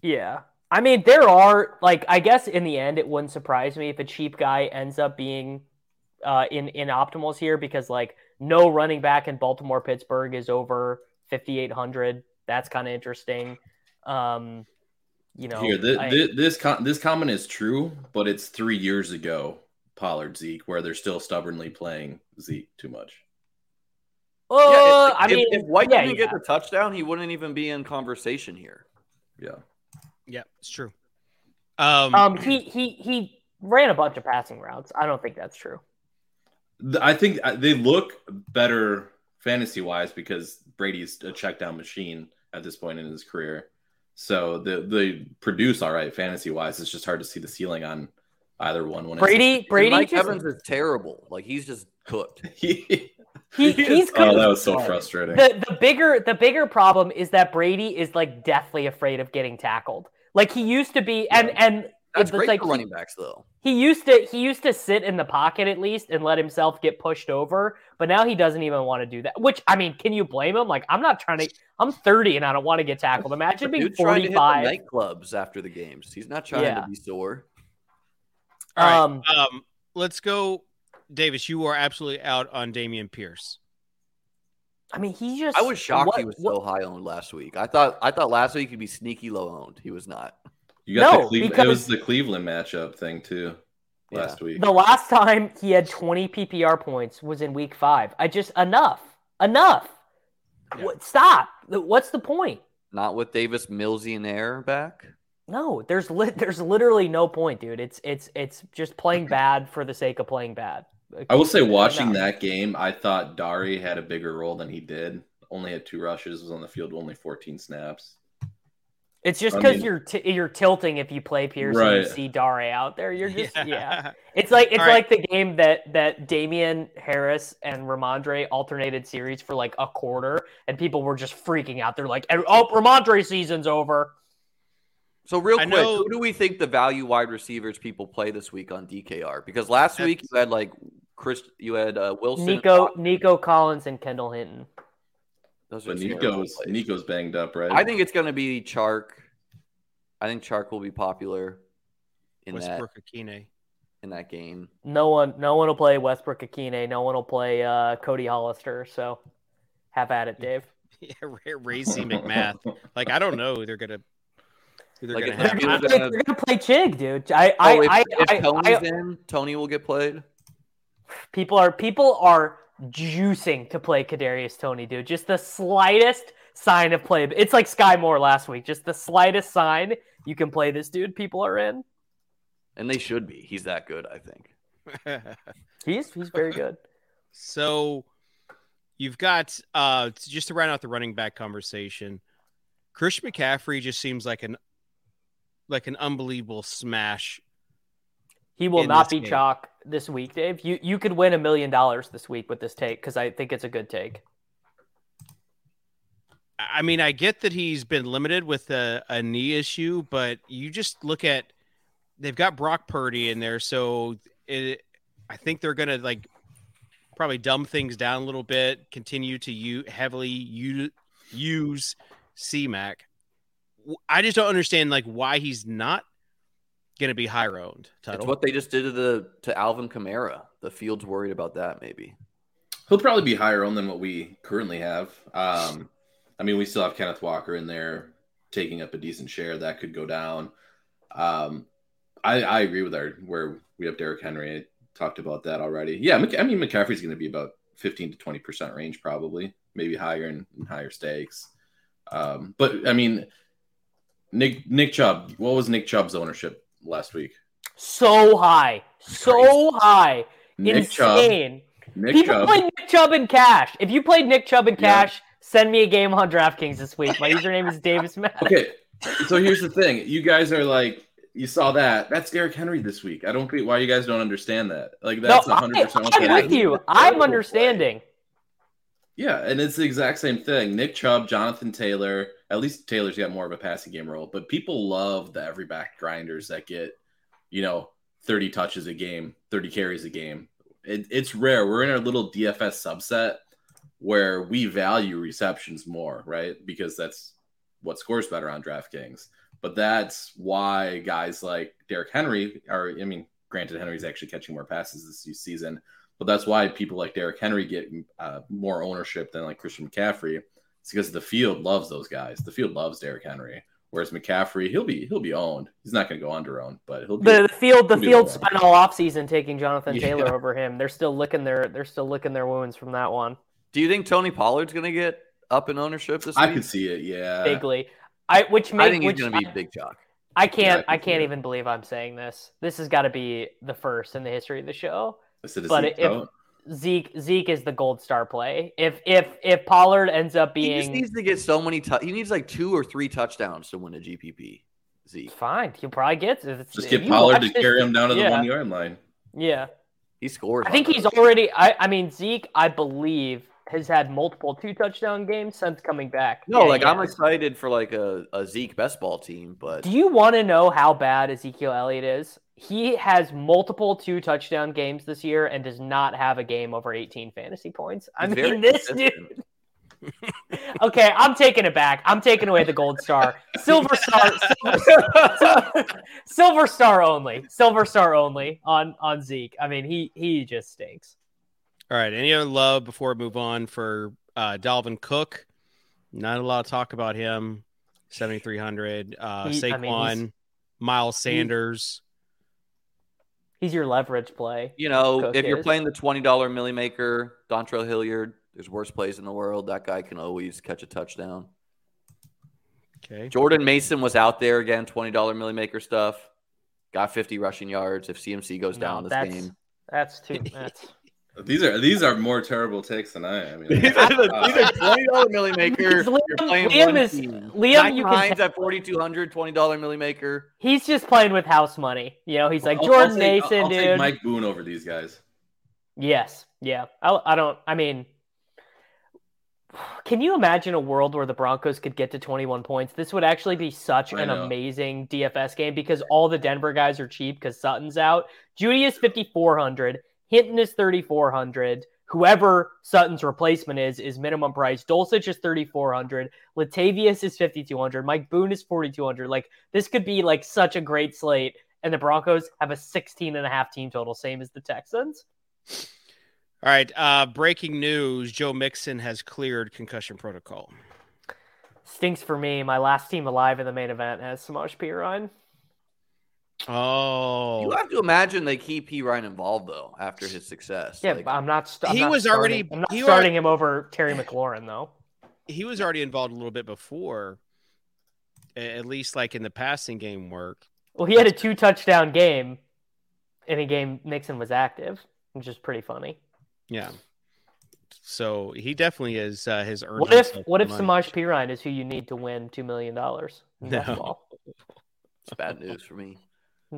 Yeah. I mean, there are like I guess in the end it wouldn't surprise me if a cheap guy ends up being uh in in optimals here because like no running back in Baltimore Pittsburgh is over 5800. That's kind of interesting. Um, you know, Here, this I- this this, com- this comment is true, but it's three years ago. Pollard Zeke, where they're still stubbornly playing Zeke too much. Uh, Yeah, if, I mean, if, if White yeah, didn't yeah. get the touchdown, he wouldn't even be in conversation here. Yeah, Yeah, it's true. Um, um, he he he ran a bunch of passing routes. I don't think that's true. I think uh, they look better fantasy wise because Brady's a check down machine at this point in his career. So the they produce all right fantasy wise. It's just hard to see the ceiling on either one. When Brady And Brady Mike just, Evans is terrible. Like he's just cooked. [laughs] He, he he's is- good. oh, that was so frustrating. the the bigger the bigger problem is that Brady is like deathly afraid of getting tackled. Like he used to be, and and That's it's great like for running backs, though. He used to he used to sit in the pocket at least and let himself get pushed over, but now he doesn't even want to do that. Which I mean, can you blame him? Like I'm not trying to. I'm 30 and I don't want to get tackled. Imagine being Dude's trying to hit the 45. nightclubs after the games. He's not trying Yeah. to be sore. all right. Um, Um, let's go, Davis. You are absolutely out on Dameon Pierce. I mean, he just. I was shocked what- he was what- so high owned last week. I thought I thought last week he'd be sneaky low owned. He was not. You got No, the Cleveland, because- it was the Cleveland matchup thing too last week. The last time he had 20 PPR points was in week five. I just enough, enough. Yeah. What, stop. What's the point? Not with Davis Millsy and Air back. No, there's li- there's literally no point, dude. It's it's it's just playing [laughs] bad for the sake of playing bad. I will say, watching No. that game, I thought Dari had a bigger role than he did. Only had two rushes, was on the field only 14 snaps. It's just I because mean- you're t- you're tilting if you play Pierce and you see Dare out there. You're just [laughs] yeah. It's like it's All right. like the game that that Damien Harris and Rhamondre alternated series for like a quarter, and people were just freaking out. They're like, "Oh, Rhamondre season's over." So real I quick, know- who do we think the value wide receivers people play this week on DKR? Because last week you had like Chris, you had uh, Wilson, Nico Nico Collins and Kendall Hinton. Those are But Nico's. Nico's banged up, right? I think it's going to be Chark. I think Chark will be popular in that Ikhine. in that game. No one no one will play Westbrook Ikhine. No one will play uh, Cody Hollister. So have at it, Dave. [laughs] Yeah, Racey McMath. Like I don't know who they're gonna. They're Like, gonna if have. they're They're gonna- gonna, they're gonna play Chig, dude. I Oh, I, if, I, if Toney's I- in, Toney will get played. People are people are juicing to play Kadarius Toney, dude. Just the slightest sign of play. It's like Skyy Moore last week. Just the slightest sign you can play this dude. People are in. And they should be. He's that good, I think. [laughs] He's he's very good. so you've got uh just to round out the running back conversation. Chris McCaffrey just seems like an like an unbelievable smash. He will not be game. chalk this week, Dave. You you could win a million dollars this week with this take because I think it's a good take. I mean, I get that he's been limited with a, a knee issue, but you just look at they've got Brock Purdy in there, so it, I think they're gonna like probably dumb things down a little bit, continue to you heavily u- use CMAC. I just don't understand like why he's not gonna be higher owned. It's what they just did to the to Alvin Kamara. The field's worried about that, maybe. He'll probably be higher owned than what we currently have. Um, I mean, we still have Kenneth Walker in there taking up a decent share. That could go down. Um, I, I agree with our where we have Derrick Henry. I talked about that already. Yeah, Mc- I mean McCaffrey's going to be about fifteen to twenty percent range, probably, maybe higher in, in higher stakes. Um, but I mean, Nick Nick Chubb. What was Nick Chubb's ownership last week? So high, so high, Nick Chubb. insane. Nick People Chubb. play Nick Chubb in cash. If you played Nick Chubb in Yeah. cash, send me a game on DraftKings this week. My username is Davis Matt. Okay, so here's the thing: you guys are like, you saw that. That's Derrick Henry this week. I don't get why you guys don't understand that. Like that's I, 100 percent what I'm that with you. I'm understanding. play. Yeah, and it's the exact same thing. Nick Chubb, Jonathan Taylor. At least Taylor's got more of a passing game role, but people love the every back grinders that get, you know, 30 touches a game, 30 carries a game. It, it's rare. We're in our little DFS subset where we value receptions more, right? Because that's what scores better on DraftKings. But that's why guys like Derrick Henry are, I mean, granted, Henry's actually catching more passes this season, But that's why people like Derrick Henry get uh, more ownership than like Christian McCaffrey. It's because the field loves those guys. The field loves Derrick Henry. Whereas McCaffrey, he'll be he'll be owned. He's not going to go under owned, but he'll be. The, the field, the he'll field owned. spent all offseason taking Jonathan [laughs] Yeah. Taylor over him. They're still licking their they're still licking their wounds from that one. Do you think Tony Pollard's going to get up in ownership this I week? could see it. Yeah. bigly. I which I think he's which going to be big chalk. I can't Yeah, I I can see can't it. even believe I'm saying this. This has got to be the first in the history of the show. Is it a But if- vote? Zeke Zeke is the gold star play. If if if Pollard ends up being, He just needs to get so many. tou- he needs like two or three touchdowns to win a GPP. Zeke. fine, he'll probably get if it's, just get you Pollard to carry him down to the yeah. one yard line. Yeah, He scores. I think he's already. I I mean Zeke, I believe has had multiple two touchdown games since coming back. No, Yeah, like I'm excited for like a, a Zeke best ball team, but Do you want to know how bad Ezekiel Elliott is? He has multiple two touchdown games this year and does not have a game over 18 fantasy points. I he's mean, this consistent. dude. [laughs] Okay, I'm taking it back. I'm taking away the gold star. Silver star. Silver, [laughs] silver star only. Silver star only on on Zeke. I mean, he he just stinks. All right. Any other love before we move on for uh, Dalvin Cook? Not a lot of talk about him. 7,300. Uh, He- I Saquon, mean, Miles Sanders. He's your leverage play. You know, Cook if you're playing the twenty dollar milli maker, Dontrell Hilliard, there's worse plays in the world. That guy can always catch a touchdown. Okay. Jordan Mason was out there again, twenty dollar milli maker stuff. Got fifty rushing yards. If CMC goes No, down this that's game, that's too. [laughs] That's These are these are more terrible takes than I. I mean, these are the- uh, these are twenty dollar milli maker. Liam- Liam is- team. Liam, Mike you can Hines at 4200 $20 milli maker. he's just playing with house money. You know, he's like I'll- Jordan I'll take- Mason, I'll, I'll dude. take Mike Boone over these guys. Yes. Yeah. I, I don't. I mean, [sighs] can you imagine a world where the Broncos could get to 21 points? This would actually be such I an know. amazing DFS game because all the Denver guys are cheap because Sutton's out. Jeudy is 5,400. Hinton is 3,400. Whoever Sutton's replacement is is minimum price. Dulcich is 3,400. Latavius is 5,200. Mike Boone is 4,200. Like this could be like such a great slate. And the Broncos have a 16 and a half team total, same as the Texans. All right. Uh, breaking news Joe Mixon has cleared concussion protocol. Stinks for me. My last team alive in the main event has Samaje Perine. Oh. You have to imagine they keep P. Ryan involved though after his success. Yeah, Like, but I'm not. St- I'm He not was starting- already- I'm not he starting him over Terry McLaurin though. he was already involved a little bit before, at least like in the passing game work. Well, he had a two touchdown game in a game Mixon was active, which is pretty funny. Yeah. So he definitely is uh, his earned. What if himself what if money. Samaje Perine is who you need to win two million dollars? No. it's bad news for me.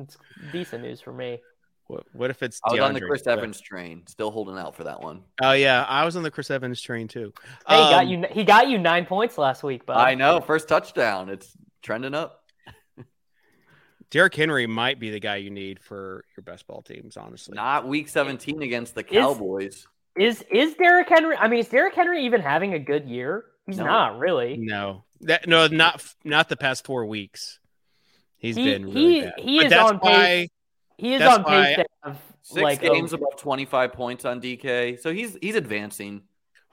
It's decent news for me. What, what if it's I was on the Chris Swift? Evans train, still holding out for that one. Oh yeah, I was on the Chris Evans train too. Hey, he got Um, you. He got you nine points last week, but I know, first touchdown. It's trending up. [laughs] Derrick Henry might be the guy you need for your best ball teams, honestly. Not week 17 against the Cowboys. is is Derrick Henry? I mean, is Derrick Henry even having a good year? He's No. not really. No, that no, not not the past four weeks. He's He been really he bad. he But is that's on why- pace. He is that's on why- pace to have Six like games a- above 25 points on DK. So he's he's advancing.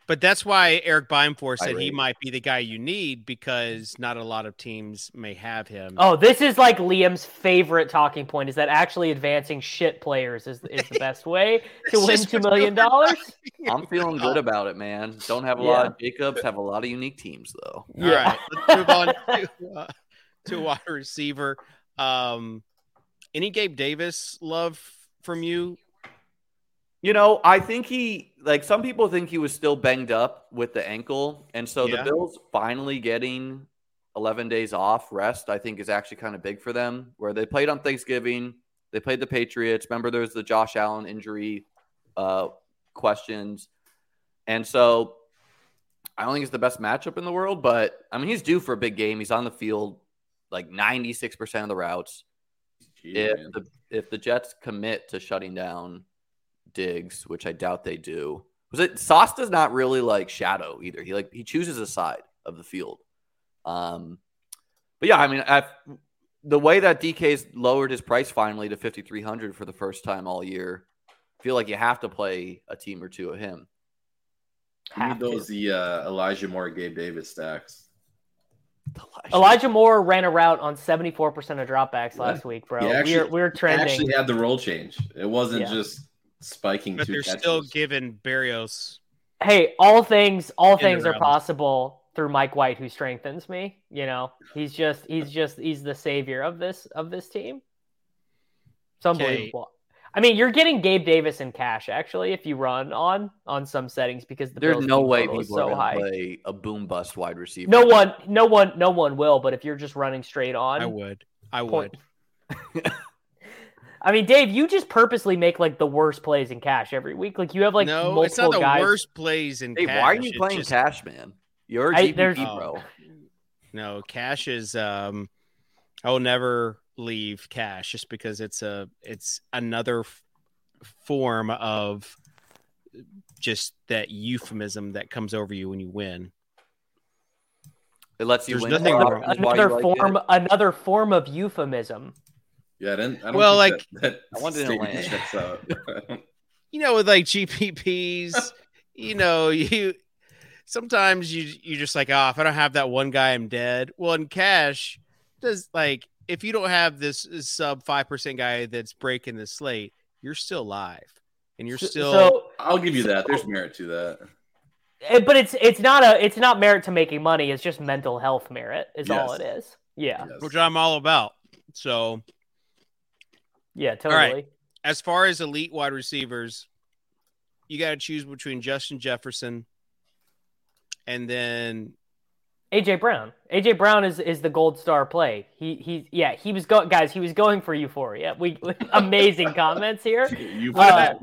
But that's why Eric Bimefor said he might be the guy you need because not a lot of teams may have him. Oh, this is like Liam's favorite talking point: is that actually advancing shit players is is the best way [laughs] to win just two what million you're dollars. [laughs] I'm feeling good about it, man. Don't have a Yeah. lot of Jacobs, have a lot of unique teams though. All right, let's move on to, uh, to wide [laughs] receiver. Um, any Gabe Davis love from you? You know, I think he like some people think he was still banged up with the ankle, and so Yeah. the Bills finally getting 11 days off rest. I think is actually kind of big for them. Where they played on Thanksgiving, they played the Patriots. Remember, there was the Josh Allen injury uh, questions, and so I don't think it's the best matchup in the world. But I mean, he's due for a big game. He's on the field like 96 percent of the routes Jeez, if man. the if the Jets commit to shutting down Diggs, which I doubt they do, was it Sauce does not really like shadow either. He like he chooses a side of the field. Um, but yeah, I mean, i the way that DK's lowered his price finally to fifty three hundred for the first time all year feel like you have to play a team or two of him. You need Have to. those the uh, Elijah Moore, Gabe Davis stacks. Elijah Moore ran a route on 74% of dropbacks last Yeah. week, bro. Actually- we're we're He trending. actually had the role change. It wasn't Yeah. just spiking But two they're catches. still giving Berrios. hey, all things all things are possible through Mike White who strengthens me, you know. He's just he's just he's the savior of this of this team. It's Okay. unbelievable. I mean, you're getting Gabe Davis in cash actually if you run on on some settings because the There's Bills no way people are so going high. to play a boom bust wide receiver. No one, no one, no one will. But if you're just running straight on, I would. I point- would. [laughs] I mean, Dave, you just purposely make like the worst plays in cash every week. Like you have like no, multiple it's not the guys. worst plays in Hey, cash. why are you It's playing just- cash, man? You're a GPP, there's- bro. No, cash is um I will never leave cash just because it's a it's another f- form of just that euphemism that comes over you when you win. It lets you There's win. nothing wrong- often, you Another like form, it. another form of euphemism. Yeah, I didn't. I don't Well, like- that, that I wanted to land. checks out. [laughs] You know, with like GPPs, [laughs] you know, you sometimes you you just like, oh, if I don't have that one guy, I'm dead. Well, in cash, does like if you don't have this sub five percent guy that's breaking the slate, you're still alive, and you're still so, I'll give you that. There's merit to that. eh, but it's it's not a it's not merit to making money. It's just mental health merit is all it is. Yeah, Yes. which I'm all about. So yeah, right. totally. as far as elite wide receivers, you got to choose between Justin Jefferson and then AJ Brown. AJ Brown is is the gold star play. He he yeah he was go guys he was going for euphoria. We [laughs] amazing comments here. [laughs] You Uh,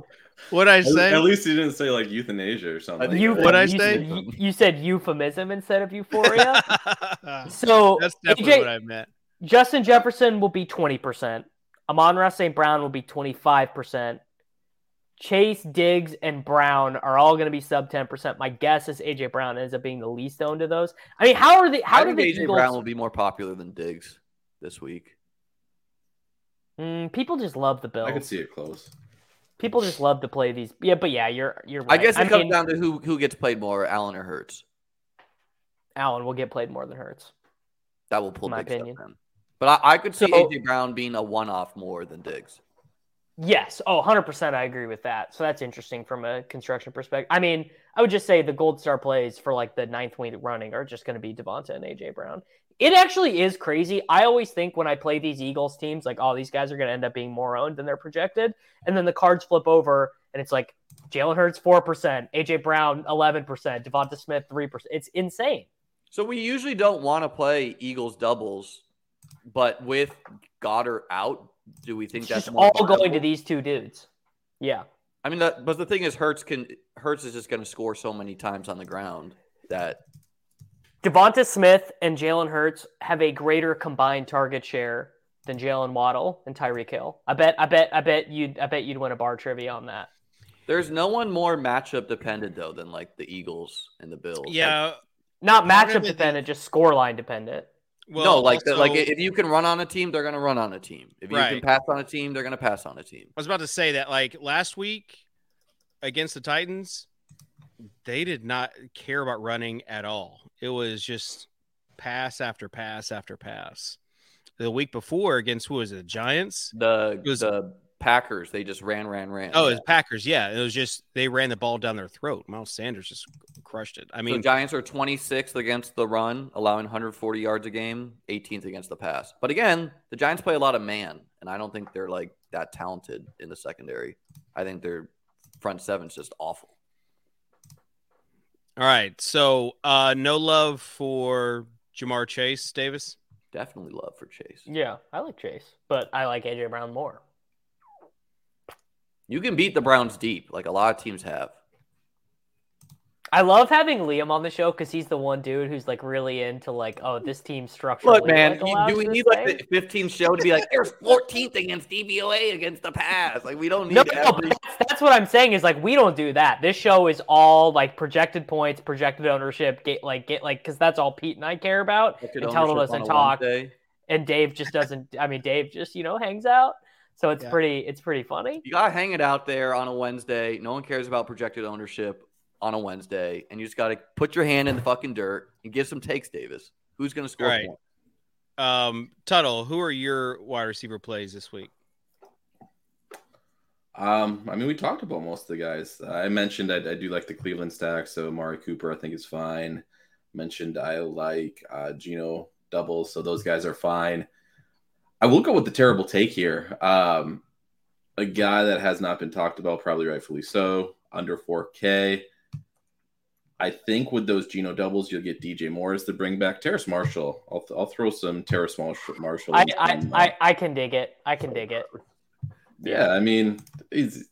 what I say? at least you didn't say like euthanasia or something. You, What'd I you, say? You, you said euphemism instead of euphoria. [laughs] so That's definitely AJ what I meant. Justin Jefferson will be 20%. Amon-Ra St. Brown will be 25%. Chase, Diggs, and Brown are all going to be sub 10%. My guess is AJ Brown ends up being the least owned of those. I mean, how are they? how I do think the AJ Eagles? Brown will be more popular than Diggs this week. Mm, people just love the Bills. I could see it close. People just love to play these. Yeah, but yeah, you're you're I guess it comes mean, down to who who gets played more, Allen or Hurts. Allen will get played more than Hurts. That will pull My big opinion. But I, I could see So- AJ Brown being a one-off more than Diggs. Yes. Oh, 100% I agree with that. So that's interesting from a construction perspective. I mean, I would just say the gold star plays for like the ninth week running are just going to be Devonta and AJ Brown. It actually is crazy. I always think when I play these Eagles teams, like, oh, these guys are going to end up being more owned than they're projected. And then the cards flip over and it's like Jalen Hurts 4%, AJ Brown 11%, Devonta Smith 3%. It's insane. So we usually don't want to play Eagles doubles, but with Goedert out, do we think It's that's just more all going to these two dudes. Yeah. I mean, that, but the thing is, Hurts can Hurts is just going to score so many times on the ground that Devonta Smith and Jalen Hurts have a greater combined target share than Jaylen Waddle and Tyreek Hill. I bet, I bet, I bet you'd, I bet you'd win a bar trivia on that. there's no one more matchup dependent though than like the Eagles and the Bills. Like, Yeah. Not matchup it- dependent, just scoreline dependent. Well, no, like the, like if you can run on a team, they're going to run on a team. If you can pass on a team, they're going to pass on a team. I was about to say that like last week against the Titans, they did not care about running at all. It was just pass after pass after pass. The week before against who was it? The Giants? The It was- the Packers, they just ran, ran, ran. Oh, it was Packers. Yeah, it was just they ran the ball down their throat. Miles Sanders just crushed it. I I mean, mean, Giants are 26th against the run, allowing 140 yards a game, 18th against the pass. But again, the Giants play a lot of man, and I don't think they're like that talented in the secondary. I think their front seven's just awful. all right. So, uh no love for Ja'Marr Chase Davis. Definitely love for Chase. Yeah, I like Chase, but I like AJ Brown more. You can beat the Browns deep, like a lot of teams have. I love having Liam on the show because he's the one dude who's like really into like, oh, this team structure. Look, man, like, do we need like the 15th show to be like, there's 14th against DVOA against the pass? Like, we don't need No, no, every. but that's, that's what I'm saying is like we don't do that. This show is all like projected points, projected ownership, get like get like because that's all Pete and I care about. And Tuttle doesn't talk, Wednesday. and Dave just doesn't. I mean, Dave just you know hangs out. So it's Yeah. pretty it's pretty funny. You gotta hang it out there on a Wednesday. No one cares about projected ownership on a Wednesday, and you just gotta put your hand in the fucking dirt and give some takes, Davis. Who's gonna score? Right. points? Um, Tuttle, who are your wide receiver plays this week? Um, I mean, we talked about most of the guys. I mentioned I, I do like the Cleveland stack, so Mari Cooper I think is fine. Mentioned I like uh, Geno doubles, so those guys are fine. I will go with the terrible take here. Um, a guy that has not been talked about, probably rightfully so, under 4K. I think with those Geno doubles, you'll get DJ Morris to bring back Terrace Marshall. I'll, I'll throw some Terrace Marshall. Marshall I I, I I can dig it. I can dig it. yeah, I mean, he's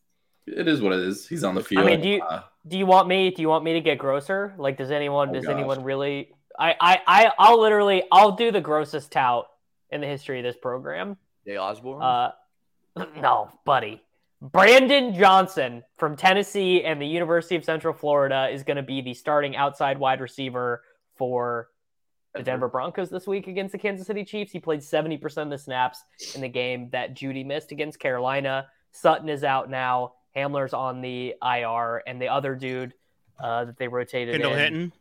it is what it is. He's on the field. I mean, do you- Uh, Do you want me? Do you want me to get grosser? Like, does anyone? Oh, does gosh. anyone really? I, I, I, I'll literally, I'll do the grossest tout in the history of this program. Jay Osborne. Uh, [clears throat] no, buddy. Brandon Johnson from Tennessee and the University of Central Florida is going to be the starting outside wide receiver for the Denver Broncos this week against the Kansas City Chiefs. He played 70% of the snaps in the game that Jeudy missed against Carolina. Sutton is out now. Hamler's on the IR, and the other dude uh, that they rotated Kendall in. Hinton.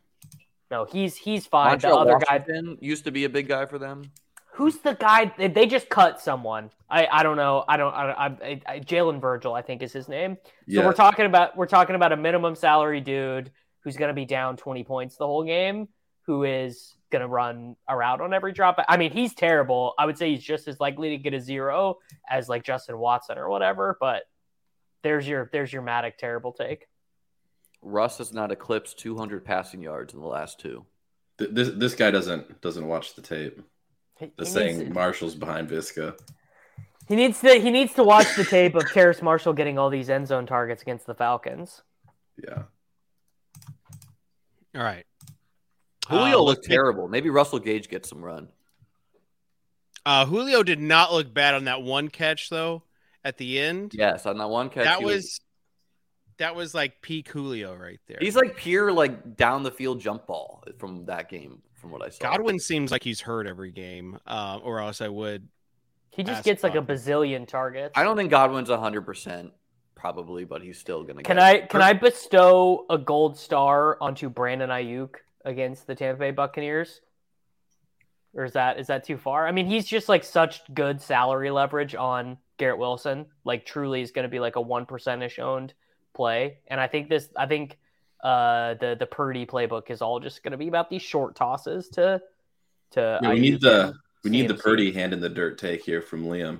No, he's he's fine. Montrell the other guy, Washington used to be a big guy for them. Who's the guy? They, they just cut someone. I, I don't know. I don't. I, I, I Jalen Virgil, I think is his name. So yeah, we're talking about we're talking about a minimum salary dude who's going to be down 20 points the whole game, who is going to run a route on every drop. I mean, he's terrible. I would say he's just as likely to get a zero as like Justin Watson or whatever. But there's your there's your Matic terrible take. Russ has not eclipsed 200 passing yards in the last two. this this guy doesn't doesn't watch the tape. He, The he saying needs, Marshall's behind Visca. he needs to he needs to watch the tape of Terrace Marshall getting all these end zone targets against the Falcons. Yeah, All right. Julio Uh, looked terrible. Maybe Russell Gage gets some run. Uh, Julio did not look bad on that one catch though. At the end, Yes, on that one catch. that he was that was like peak Julio right there. He's like pure like down the field jump ball from that game, from what I saw. Godwin seems like he's hurt every game, uh, or else I would. He just gets like a bazillion targets. I don't think Godwin's 100 percent probably, but he's still gonna. Can get I can I bestow a gold star onto Brandon Aiyuk against the Tampa Bay Buccaneers? Or is that is that too far? I mean, he's just like such good salary leverage on Garrett Wilson. Like truly is going to be like a one percentish owned play. And I think this I think uh the the Purdy playbook is all just going to be about these short tosses to to Yeah, we need the we need the Purdy hand in the dirt take here from Liam.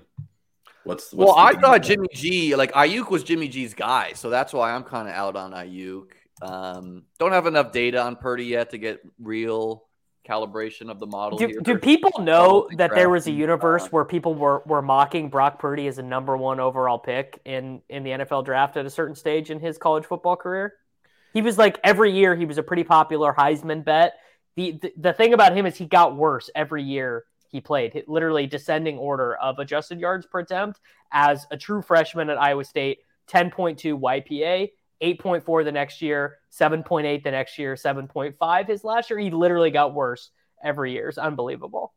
What's, what's Well, I thought plan? Jimmy G, like Aiyuk was Jimmy G's guy, so that's why I'm kind of out on Aiyuk. Um, don't have enough data on Purdy yet to get real calibration of the model Do, here. do people know that there was a universe uh, where people were, were mocking Brock Purdy as a number one overall pick in, in the NFL draft at a certain stage in his college football career? He was like every year he was a pretty popular Heisman bet. The, the the thing about him is he got worse every year he played. Literally descending order of adjusted yards per attempt as a true freshman at Iowa State, 10.2 YPA, 8.4 the next year, 7.8 the next year, 7.5 his last year. He literally got worse every year. It's unbelievable.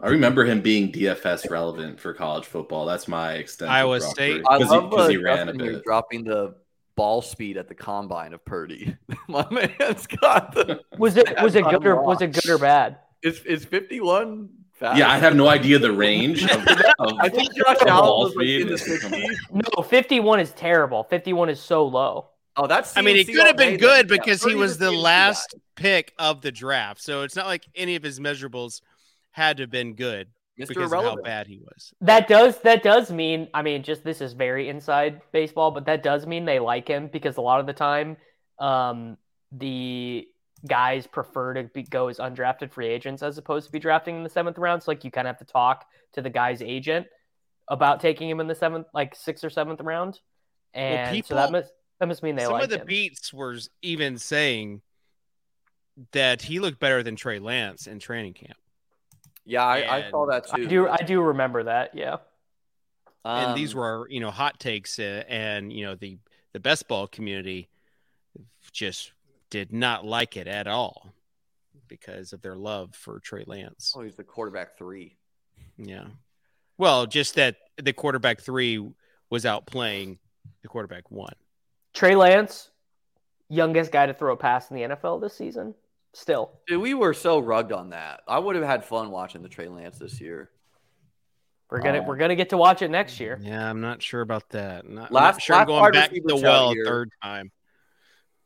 I remember him being DFS relevant for college football. That's my extent. Iowa State. Purdy, I 'cause he- love 'cause uh, he ran a bit. dropping the ball speed at the combine of Purdy. [laughs] My man's got the. Was it was it good or was it good or bad? Is is 51 fast? Yeah, I have no idea the range of, [laughs] of I think Josh of Allen ball was like in the speed. 60s. No, 51 is terrible. 51 is so low. Oh, that's. I mean, it could have been good then. Yeah, because he was the CMC last guy. pick of the draft, so it's not like any of his measurables had to have been good Mr. because of how bad he was. That does that does mean I mean just this is very inside baseball, but that does mean they like him because a lot of the time um the guys prefer to be, go as undrafted free agents as opposed to be drafting in the seventh round. So like you kind of have to talk to the guy's agent about taking him in the seventh, like sixth or seventh round. And so people- that must that must mean they like him. Some of the him. beats were even saying that he looked better than Trey Lance in training camp. Yeah, I, I saw And that I too. do I do remember that. Yeah. and these Um, were you know hot takes uh, and you know the the best ball community just did not like it at all because of their love for Trey Lance. Oh, he's the quarterback three. Yeah. Well, just that the quarterback three was out playing the quarterback one. Trey Lance, youngest guy to throw a pass in the NFL this season. Still, Dude, we were so rugged on that. I would have had fun watching the Trey Lance this year. we're gonna Oh. we're gonna get to watch it next year. Yeah, I'm not sure about that. Not, I'm Last- not sure I'm last going back to the well a here. third time.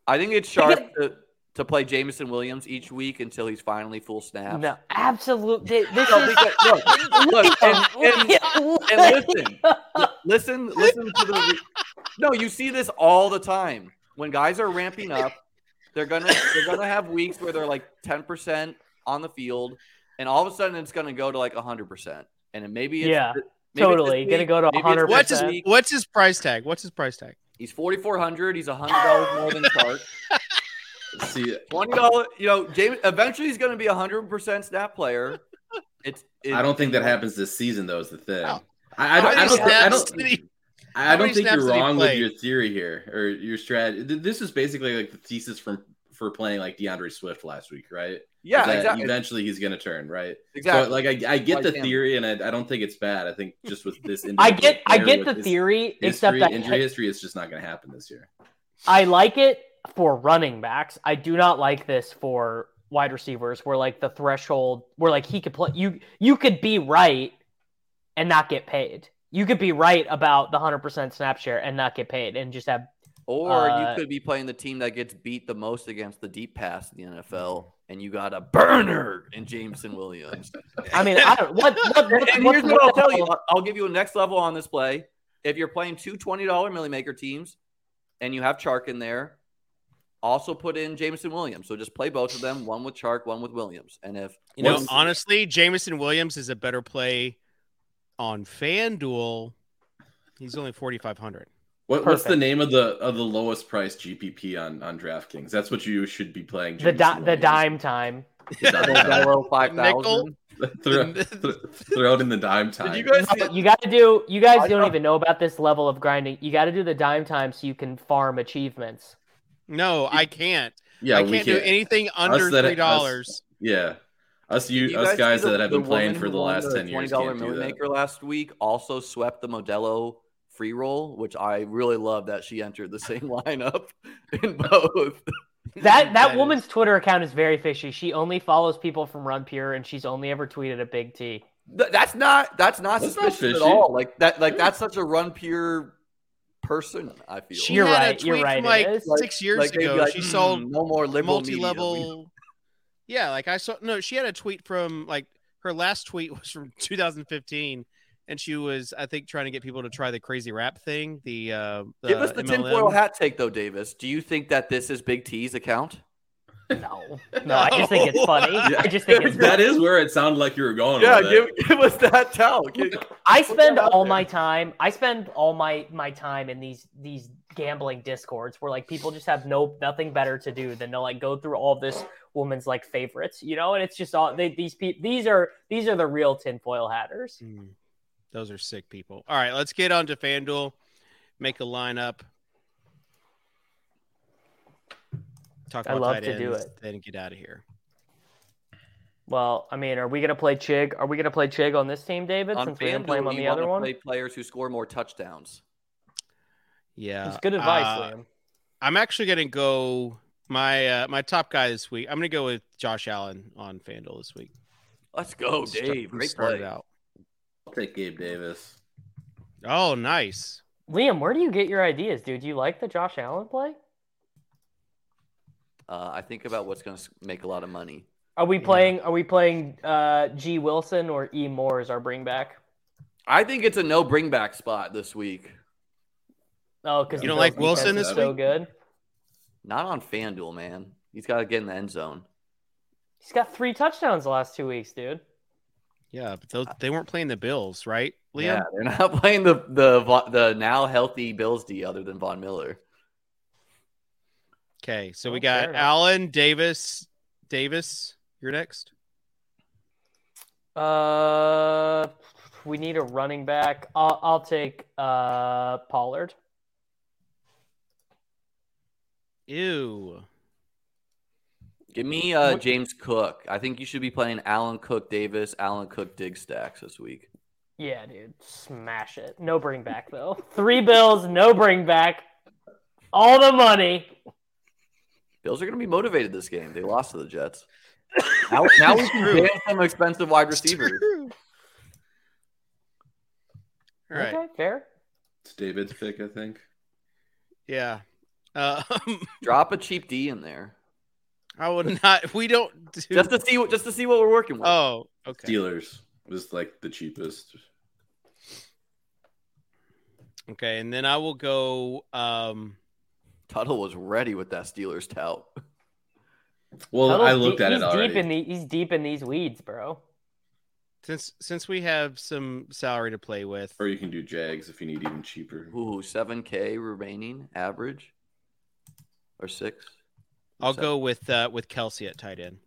I think it's sharp [laughs] to, to play Jameson Williams each week until he's finally full snap. No, absolutely. This No, is because- no, look, [laughs] and, and, [laughs] and listen, listen, listen to the. No, you see this all the time when guys are ramping up. They're gonna they're gonna have weeks where they're like ten percent on the field, and all of a sudden it's gonna go to like hundred percent, and then maybe it's, Yeah, maybe it's totally. Gonna go to maybe 100%. What's his. What's his price tag? What's his price tag? He's forty four hundred. He's hundred dollars more than Chark. [laughs] See, Twenty dollars. You know, James. Eventually, he's going to be a hundred percent snap player. It's. It, I don't think that happens this season, though. Is the thing. Oh. I, I How don't. I don't. I don't. Did I don't think you're wrong with your theory here or your strategy. This is basically like the thesis from for playing like DeAndre Swift last week, right? Yeah, That exactly. Eventually, he's going to turn, right? Exactly. So, like, I, I get Like the him. theory, and I, I don't think it's bad. I think just with this, [laughs] I get I get the his theory, except that injury history is just not going to happen this year. I like it for running backs. I do not like this for wide receivers where like the threshold where like he could play you you could be right and not get paid. You could be right about the 100% snap share and not get paid and just have Or Uh, you could be playing the team that gets beat the most against the deep pass in the NFL, and you got a burner in Jameson Williams. [laughs] I mean, I don't what what, what, and here's what I'll tell you: I'll give you a next level on this play. If you're playing two $20 Milly Maker teams, and you have Chark in there, also put in Jameson Williams. So just play both of them, one with Chark, one with Williams. And if You know, What's- honestly, Jameson Williams is a better play on FanDuel. He's only forty five hundred. What, what's the name of the of the lowest price GPP on on DraftKings? That's what you should be playing. the di- the dime time. The dime time. [laughs] 5000. [laughs] Throw, [laughs] throw- throw it in the dime time. Did you guys No, see you got to do you guys don't even know about this level of grinding. You got to do the dime time so you can farm achievements. No, I can't. yeah, I we can't do anything under that- three dollars. Yeah, us you, you us see guys the- that have been playing for the won last ten years $20 can't do Millie that. Maker last week also swept the Modelo free roll, which I really love that she entered the same [laughs] lineup in both. [laughs] That that is- woman's Twitter account is very fishy. She only follows people from Run Pure, and she's only ever tweeted a big T. Th- That's not that's not That's not suspicious at all. Like that like that's such a run pure person, I feel. She You're had right, A you're right, From like six years Like, ago, like, she "Mm, sold no more liberal multi-level. Yeah, like I saw. No, she had a tweet from like her last tweet [laughs] was from 2015, and she was I think trying to get people to try the crazy rap thing. The, uh, the Give us the MLM. tinfoil hat take though, Davis. Do you think that this is Big T's account? No, no, I just think it's funny. I just think it's that funny. is where it sounded like you were going. Yeah, give, give us that tell. Give- I spend all there. my time. I spend all my my time in these these gambling discords where like people just have no nothing better to do than to like go through all this woman's like favorites, you know. And it's just all they, these people. These are these are the real tinfoil hatters. Mm, those are sick people. All right, let's get on to FanDuel. Make a lineup. Talk about I about love tight to do it. Then get out of here. Well, I mean, are we gonna play Chig? Are we gonna play Chig on this team, David? on since we didn't play him FanDuel, on you the other wanna one. play players who score more touchdowns. Yeah, It's good advice, uh, Liam. I'm actually gonna go my uh, my top guy this week. I'm gonna go with Josh Allen on FanDuel this week. Let's go, Start- Dave. Great start it play. out. I'll take Gabe Davis. Oh, nice. Liam, where do you get your ideas, dude? Do you like the Josh Allen play? Uh, I think about what's going to make a lot of money. Are we playing? Are we playing uh, G Wilson or E Moore as our bring back? I think it's a no bring back spot this week. Oh, because You don't like Wilson this so week? good. Not on FanDuel, man. He's got to get in the end zone. He's got three touchdowns the last two weeks, dude. Yeah, but those, they weren't playing the Bills, right, Liam? Yeah, they're not [laughs] playing the the the now healthy Bills D other than Von Miller. Okay, so Oh, we got enough. Allen Davis. Davis, you're next. Uh, we need a running back. I'll, I'll take uh Pollard. Ew. Give me uh, James Cook. I think you should be playing Allen Cook Davis, Allen Cook Dig stacks this week. Yeah, dude, smash it. No bring back though. [laughs] Three bills, no bring back. All the money. Bills are going to be motivated this game. They lost to the Jets. [coughs] Now, now we can True. ban some expensive wide receivers. true. All right. Okay, fair. It's David's pick, I think. Yeah. Um, Drop a cheap D in there I would not. We don't do. just to see what just to see what we're working with. oh, okay. Steelers was like the cheapest. Okay, and then I will go. Um, Tuttle was ready with that Steelers tout. Well, Tuttle's I looked deep- at it already. Deep in the, he's deep in these weeds, bro. since since we have some salary to play with, Or you can do Jags if you need even cheaper. Ooh, seven K remaining average, or six. I'll Seven. go with uh, with Kelce at tight end.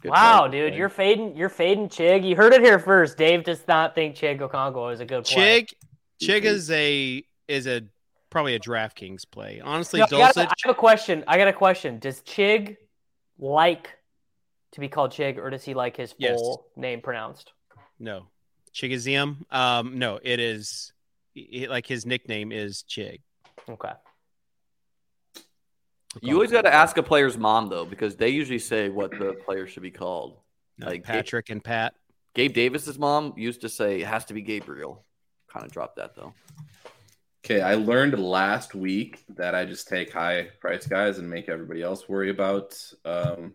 Good wow, call. dude, you're fading. You're fading Chig. You heard it here first. Dave does not think Chig Okonkwo is a good play. Chig, Chig is a is a probably a DraftKings play. Honestly, No, I, gotta- I have a question. I got a question. Does Chig like to be called Chig, or does he like his Yes. full name pronounced? No, Chigoziem. Um, no, it is it, like his nickname is Chig. Okay. You always got to ask a player's mom though, because they usually say what the player should be called. No, Like, Patrick and Pat. Gabe Davis's mom used to say it has to be Gabriel. Kind of dropped that though. Okay, I learned last week that I just take high price guys and make everybody else worry about um,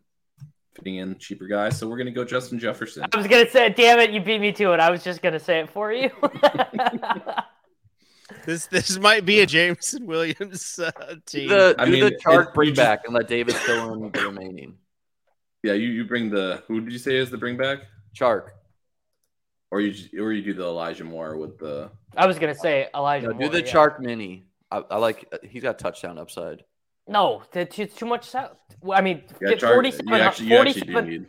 fitting in cheaper guys. So we're gonna go Justin Jefferson. I was gonna say, damn it, you beat me to it. I was just gonna say it for you. [laughs] [laughs] This this might be a Jameson Williams uh, team. Do the, I mean, the chart you bring just- back and let Davis fill in the remaining. Yeah, you, you bring the who did you say is the bring back, Chark. or you or you do the Elijah Moore with the I was gonna say Elijah. No, do the yeah. Chark mini. I, I like. uh, He's got touchdown upside. No, it's it's too much. Well, I mean, yeah, Char- 47, you actually, you actually do 47 need.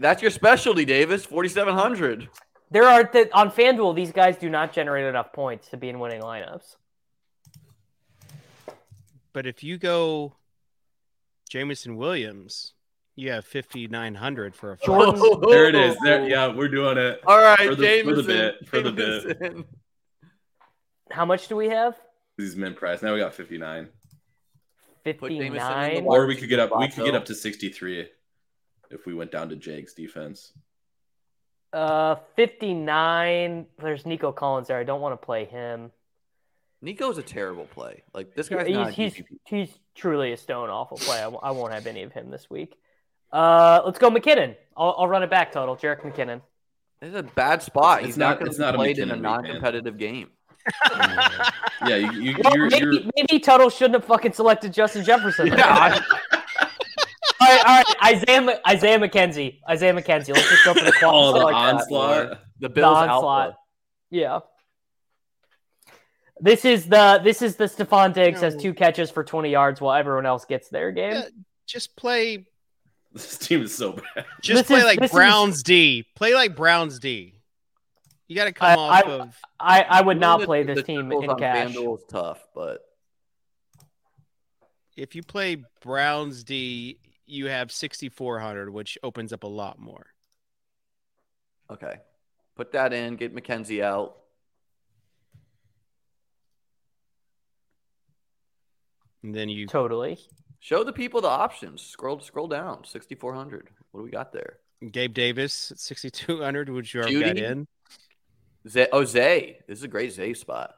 That's your specialty, Davis. Forty-seven hundred. There are th- on FanDuel. These guys do not generate enough points to be in winning lineups. but if you go Jameson Williams, you have fifty nine hundred for a five. Jordan- There it is. There, yeah, [laughs] we're doing it. All right, For the- for the bit, for the bit. [laughs] How much do we have? These mint price. Now we got 59. Fifty Jameson in the nine. wide Or we could get up. We could get up to 63 if we went down to Jags defense. Uh, fifty nine. There's Nico Collins there. I don't want to play him. Nico's a terrible play. Like this guy's he's not. He's, he's truly a stone awful play. I, w- I won't have any of him this week. Uh, let's go McKinnon. I'll, I'll run it back total. Jerick McKinnon. It's a bad spot. It's he's not- not, going it's to not be a played in a McKinnon week, man. non-competitive game. [laughs] Yeah, you, you, Well, you're, maybe, you're, maybe Tuttle shouldn't have fucking selected Justin Jefferson. [laughs] Yeah, I- all right, all right. Isaiah Isaiah McKenzie. Isaiah McKenzie. Let's just go for the oh, quality. the like onslaught. The the Bills onslaught. alpha. Yeah. This is the this is the Stefon Diggs has two catches for twenty yards while everyone else gets their game. Yeah, just play [laughs] This team is so bad. just This play is- like this is- Browns D. Play like Browns D. You got to come I- off I- of I, I would not The- play the this team in on cash. FanDuel is tough, but if you play Browns D, you have 6400, which opens up a lot more. okay. Put that in. Get McKenzie out. And then you Totally. Show the people the options. Scroll scroll down. Sixty four hundred. What do we got there? Gabe Davis 6200, which you already got in. Zay, oh Zay. This is a great Zay spot.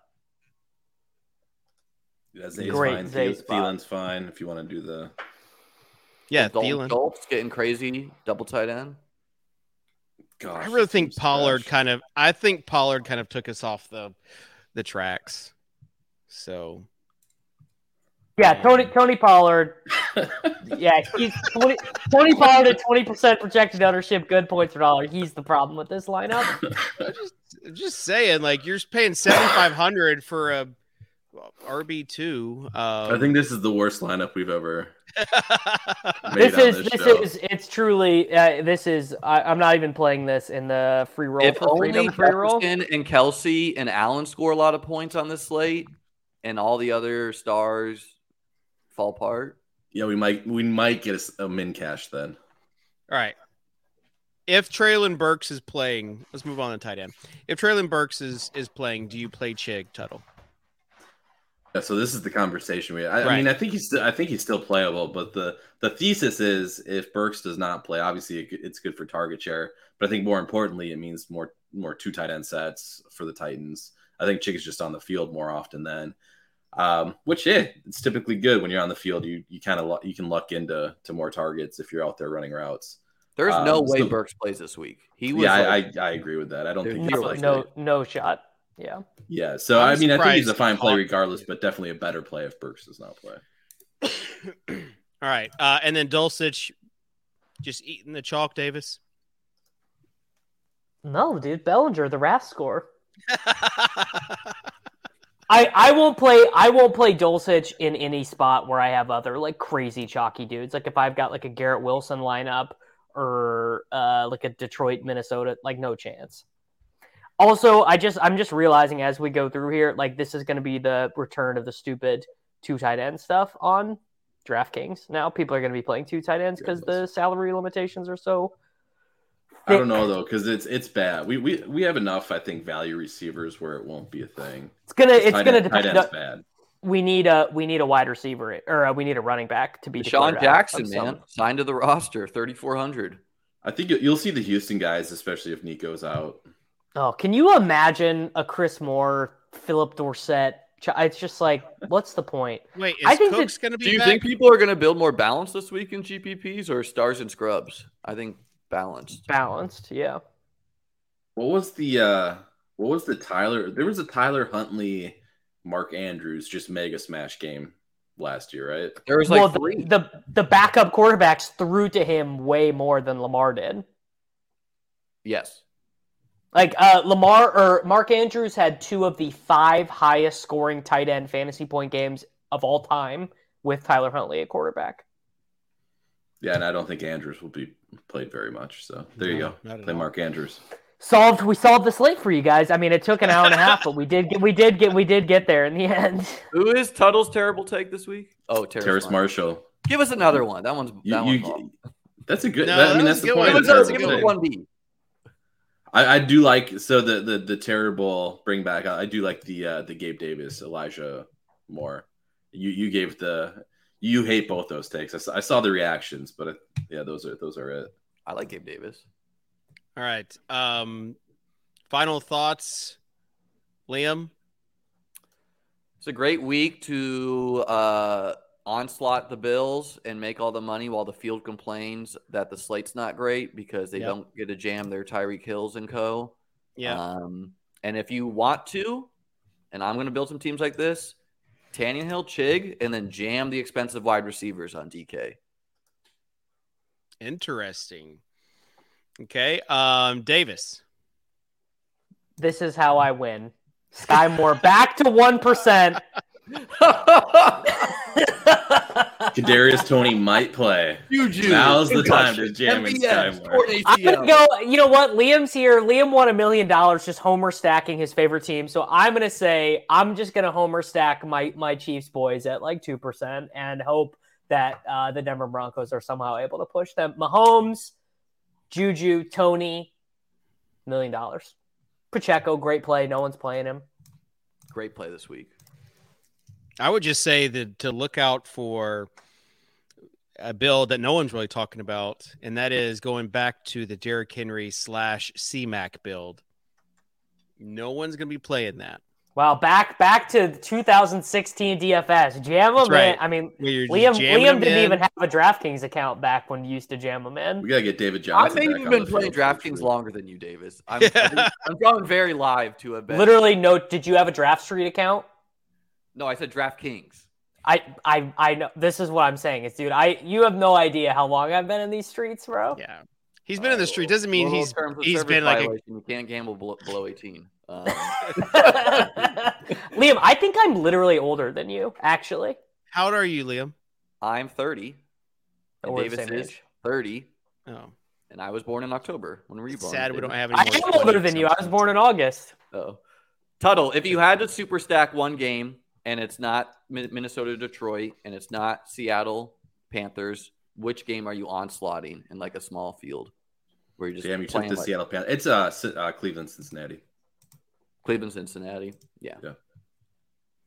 Yeah, Zay's Great fine. Zay Thiel- spot. Thielen's fine if you want to do the. Yeah, Dalton Thielen. Schultz getting crazy. Double tight end. Gosh, I really think Pollard trash. kind of I think Pollard kind of took us off the the tracks. So Yeah, um, Tony Tony Pollard. [laughs] Yeah, he's 20, Tony Pollard at twenty percent projected ownership, good points per dollar. He's the problem with this lineup. [laughs] Just just saying, like you're paying seventy five hundred for a RB two. Um, I think this is the worst lineup we've ever [laughs] made this on is this, this show. is it's truly uh, this is I, I'm not even playing this in the free roll if for only freedom free roll. Jefferson and Kelce and Allen score a lot of points on this slate, and all the other stars fall apart. Yeah, we might we might get a, s- a min cash then. All right. if Treylon Burks is playing, let's move on to tight end. If Treylon Burks is is playing, do you play Chig Tuttle? Yeah, so this is the conversation we. I, Right. I mean, I think he's. I think he's still playable, but the the thesis is if Burks does not play, obviously it, it's good for target share. But I think more importantly, it means more more two tight end sets for the Titans. I think Chig is just on the field more often than, um, which yeah, it's typically good when you're on the field. You you kind of you can luck into to more targets if you're out there running routes. There's Um, no way so- Burks plays this week. He was yeah, like, I, I I agree with that. I don't think No, he's Zero likely. no, no shot. Yeah. Yeah, so I'm I mean, I think he's a fine play regardless, but definitely a better play if Burks does not play. [coughs] All right, uh, and then Dulcich, just eating the chalk, Davis. No, dude, Bellinger, the RAS score. [laughs] I, I won't play I won't play Dulcich in any spot where I have other like crazy chalky dudes. Like if I've got like a Garrett Wilson lineup or uh, like a Detroit Minnesota, like no chance. Also, I just I'm just realizing as we go through here, like this is going to be the return of the stupid two tight end stuff on DraftKings. Now people are going to be playing two tight ends because the salary limitations are so. I don't know though, because it's it's bad. We we we have enough, I think, value receivers where it won't be a thing. It's gonna it's Tight gonna end- tight depend. end's on- bad. we need a we need a wide receiver or uh, we need a running back to be Deshaun declared Jackson, of some- man, signed to the roster, 3,400. I think you'll see the Houston guys, especially if Nico's out. Oh, can you imagine a Chris Moore, Phillip Dorsett? It's just like, what's the point? Wait, is I think Cooks going to be Do you back? think people are going to build more balance this week in GPPs or stars and scrubs? I think balanced. Balanced, yeah. What was the uh what was the Tyler? There was a Tyler Huntley, Mark Andrews just mega smash game last year, right? There was like well, three. the, the the backup quarterbacks threw to him way more than Lamar did. yes. Like uh, Lamar or Mark Andrews had two of the five highest scoring tight end fantasy point games of all time with Tyler Huntley at quarterback. Yeah, and I don't think Andrews will be played very much. So there you go. Play all. Mark Andrews. solved we solved the slate for you guys. I mean, it took an hour and a half, but we did get we did get we did get there in the end. Who is Tuttle's terrible take this week? Oh, Terrace, Terrace Marshall. Marshall. Give us another one. That one's that you, one's that's a good. No, that- I mean, that's the good point. one. Give of us the a, terrible give us a take. one B. I, I do like so the the the terrible bring back. I, I do like the uh, the Gabe Davis Elijah Moore. You you gave the you hate both those takes. I saw, I saw the reactions, but it, yeah, those are those are it. I like Gabe Davis. All right. Um, final thoughts, Liam. It's a great week to uh, onslaught the Bills and make all the money while the field complains that the slate's not great because they Yep. don't get to jam their Tyreek Hills and co. Yeah. Um, and if you want to, and I'm going to build some teams like this, Tannehill, Chig, and then jam the expensive wide receivers on DK. Interesting. Okay. Um, Davis. This is how I win. Skyy Moore back to one percent. [laughs] Kadarius Toney might play. Juju. Now's the time to jam in MVS, Skyy Moore. torn I'm gonna go. You know what? Liam's here. Liam won a million dollars just homer stacking his favorite team. So I'm gonna say I'm just gonna homer stack my my Chiefs boys at like two percent and hope that uh, the Denver Broncos are somehow able to push them. Mahomes, Juju, Toney, million dollars. Pacheco, great play. No one's playing him. Great play this week. I would just say that to look out for a build that no one's really talking about, and that is going back to the Derrick Henry slash CMAC build. No one's going to be playing that. Well, back back to 2016 DFS. Jam That's him in. I mean, Where Liam Liam didn't in. even have a DraftKings account back when you used to jam him in. We gotta get David I Johnson. may have been playing field for DraftKings longer than you, Davis. I'm, [laughs] I'm, I'm going very live to a bet. Literally, no. Did you have a DraftStreet account? No, I said DraftKings. I, I, I know. This is what I'm saying. Is, dude, I, you have no idea how long I've been in these streets, bro. Yeah. He's been in the street. Doesn't mean Little he's terms of he's service been like a, you can't gamble below, below 18. Um, [laughs] Liam, I think I'm literally older than you, actually. How old are you, Liam? I'm 30, and Davis same is age. 30, Oh, and I was born in October. When were you it's born? sad we don't have any. I am older than you. I was born in August. Oh. Tuttle, if you had to super stack one game and it's not Minnesota Detroit and it's not Seattle Panthers, which game are you onslaughting in like a small field where you just Damn, you took playing the like Seattle Panthers. It's uh, Ci- uh Cleveland, Cincinnati. Cleveland, Cincinnati. Yeah. Yeah.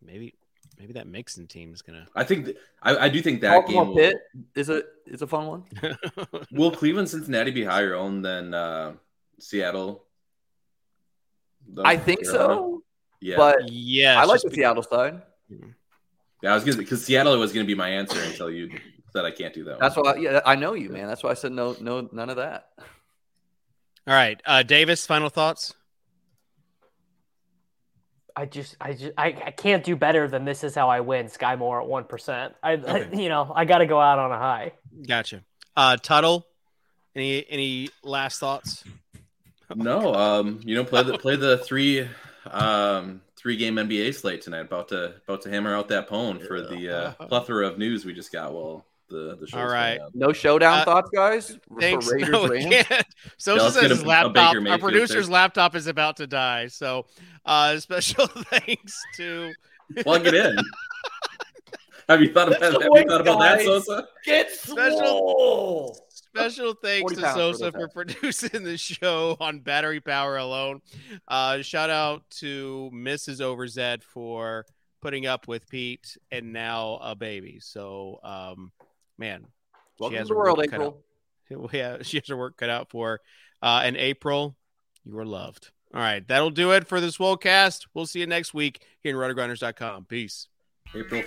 Maybe maybe that Mixon team is gonna. I think th- I, I do think that Baltimore game will, is a is a fun one. [laughs] will Cleveland Cincinnati be higher owned than uh, Seattle. though? I think Or, so, Yeah, but yeah, I like the be- Seattle side. yeah. I was gonna because Seattle was gonna be my answer until you said I can't do that. That's one. why. Yeah, I know you, man. That's why I said no, no, none of that. All right, uh, Davis. Final thoughts. I just, I just, I, I can't do better than this is how I win. Skyy Moore at one percent. I, I, you know, I got to go out on a high. Gotcha. Uh, Tuttle. Any any last thoughts? No, um, you know, play the play the three um three game NBA slate tonight. About to about to hammer out that pone for the uh, plethora of news we just got. Well, the the show. All right. No showdown Uh, thoughts, guys. Thanks. Raiders, No, [laughs] we Rams? can't. Yeah, Sosa says a- his laptop. Our producer's pick. laptop is about to die. So, uh, [laughs] special [laughs] thanks to. Plug it in. have you thought about have you thought about that, guys. Sosa? Get Special- swole. Special thanks to pounds for Sosa for producing the show on battery power alone. Uh, shout out to Mrs. Overzet for putting up with Pete and now a baby. So, um, man, Welcome has to the world, April. [laughs] yeah, she has her work cut out for. her. Uh, and April, you are loved. All right, that'll do it for this Swolecast. We'll see you next week here in rotogrinders.com. Peace. April.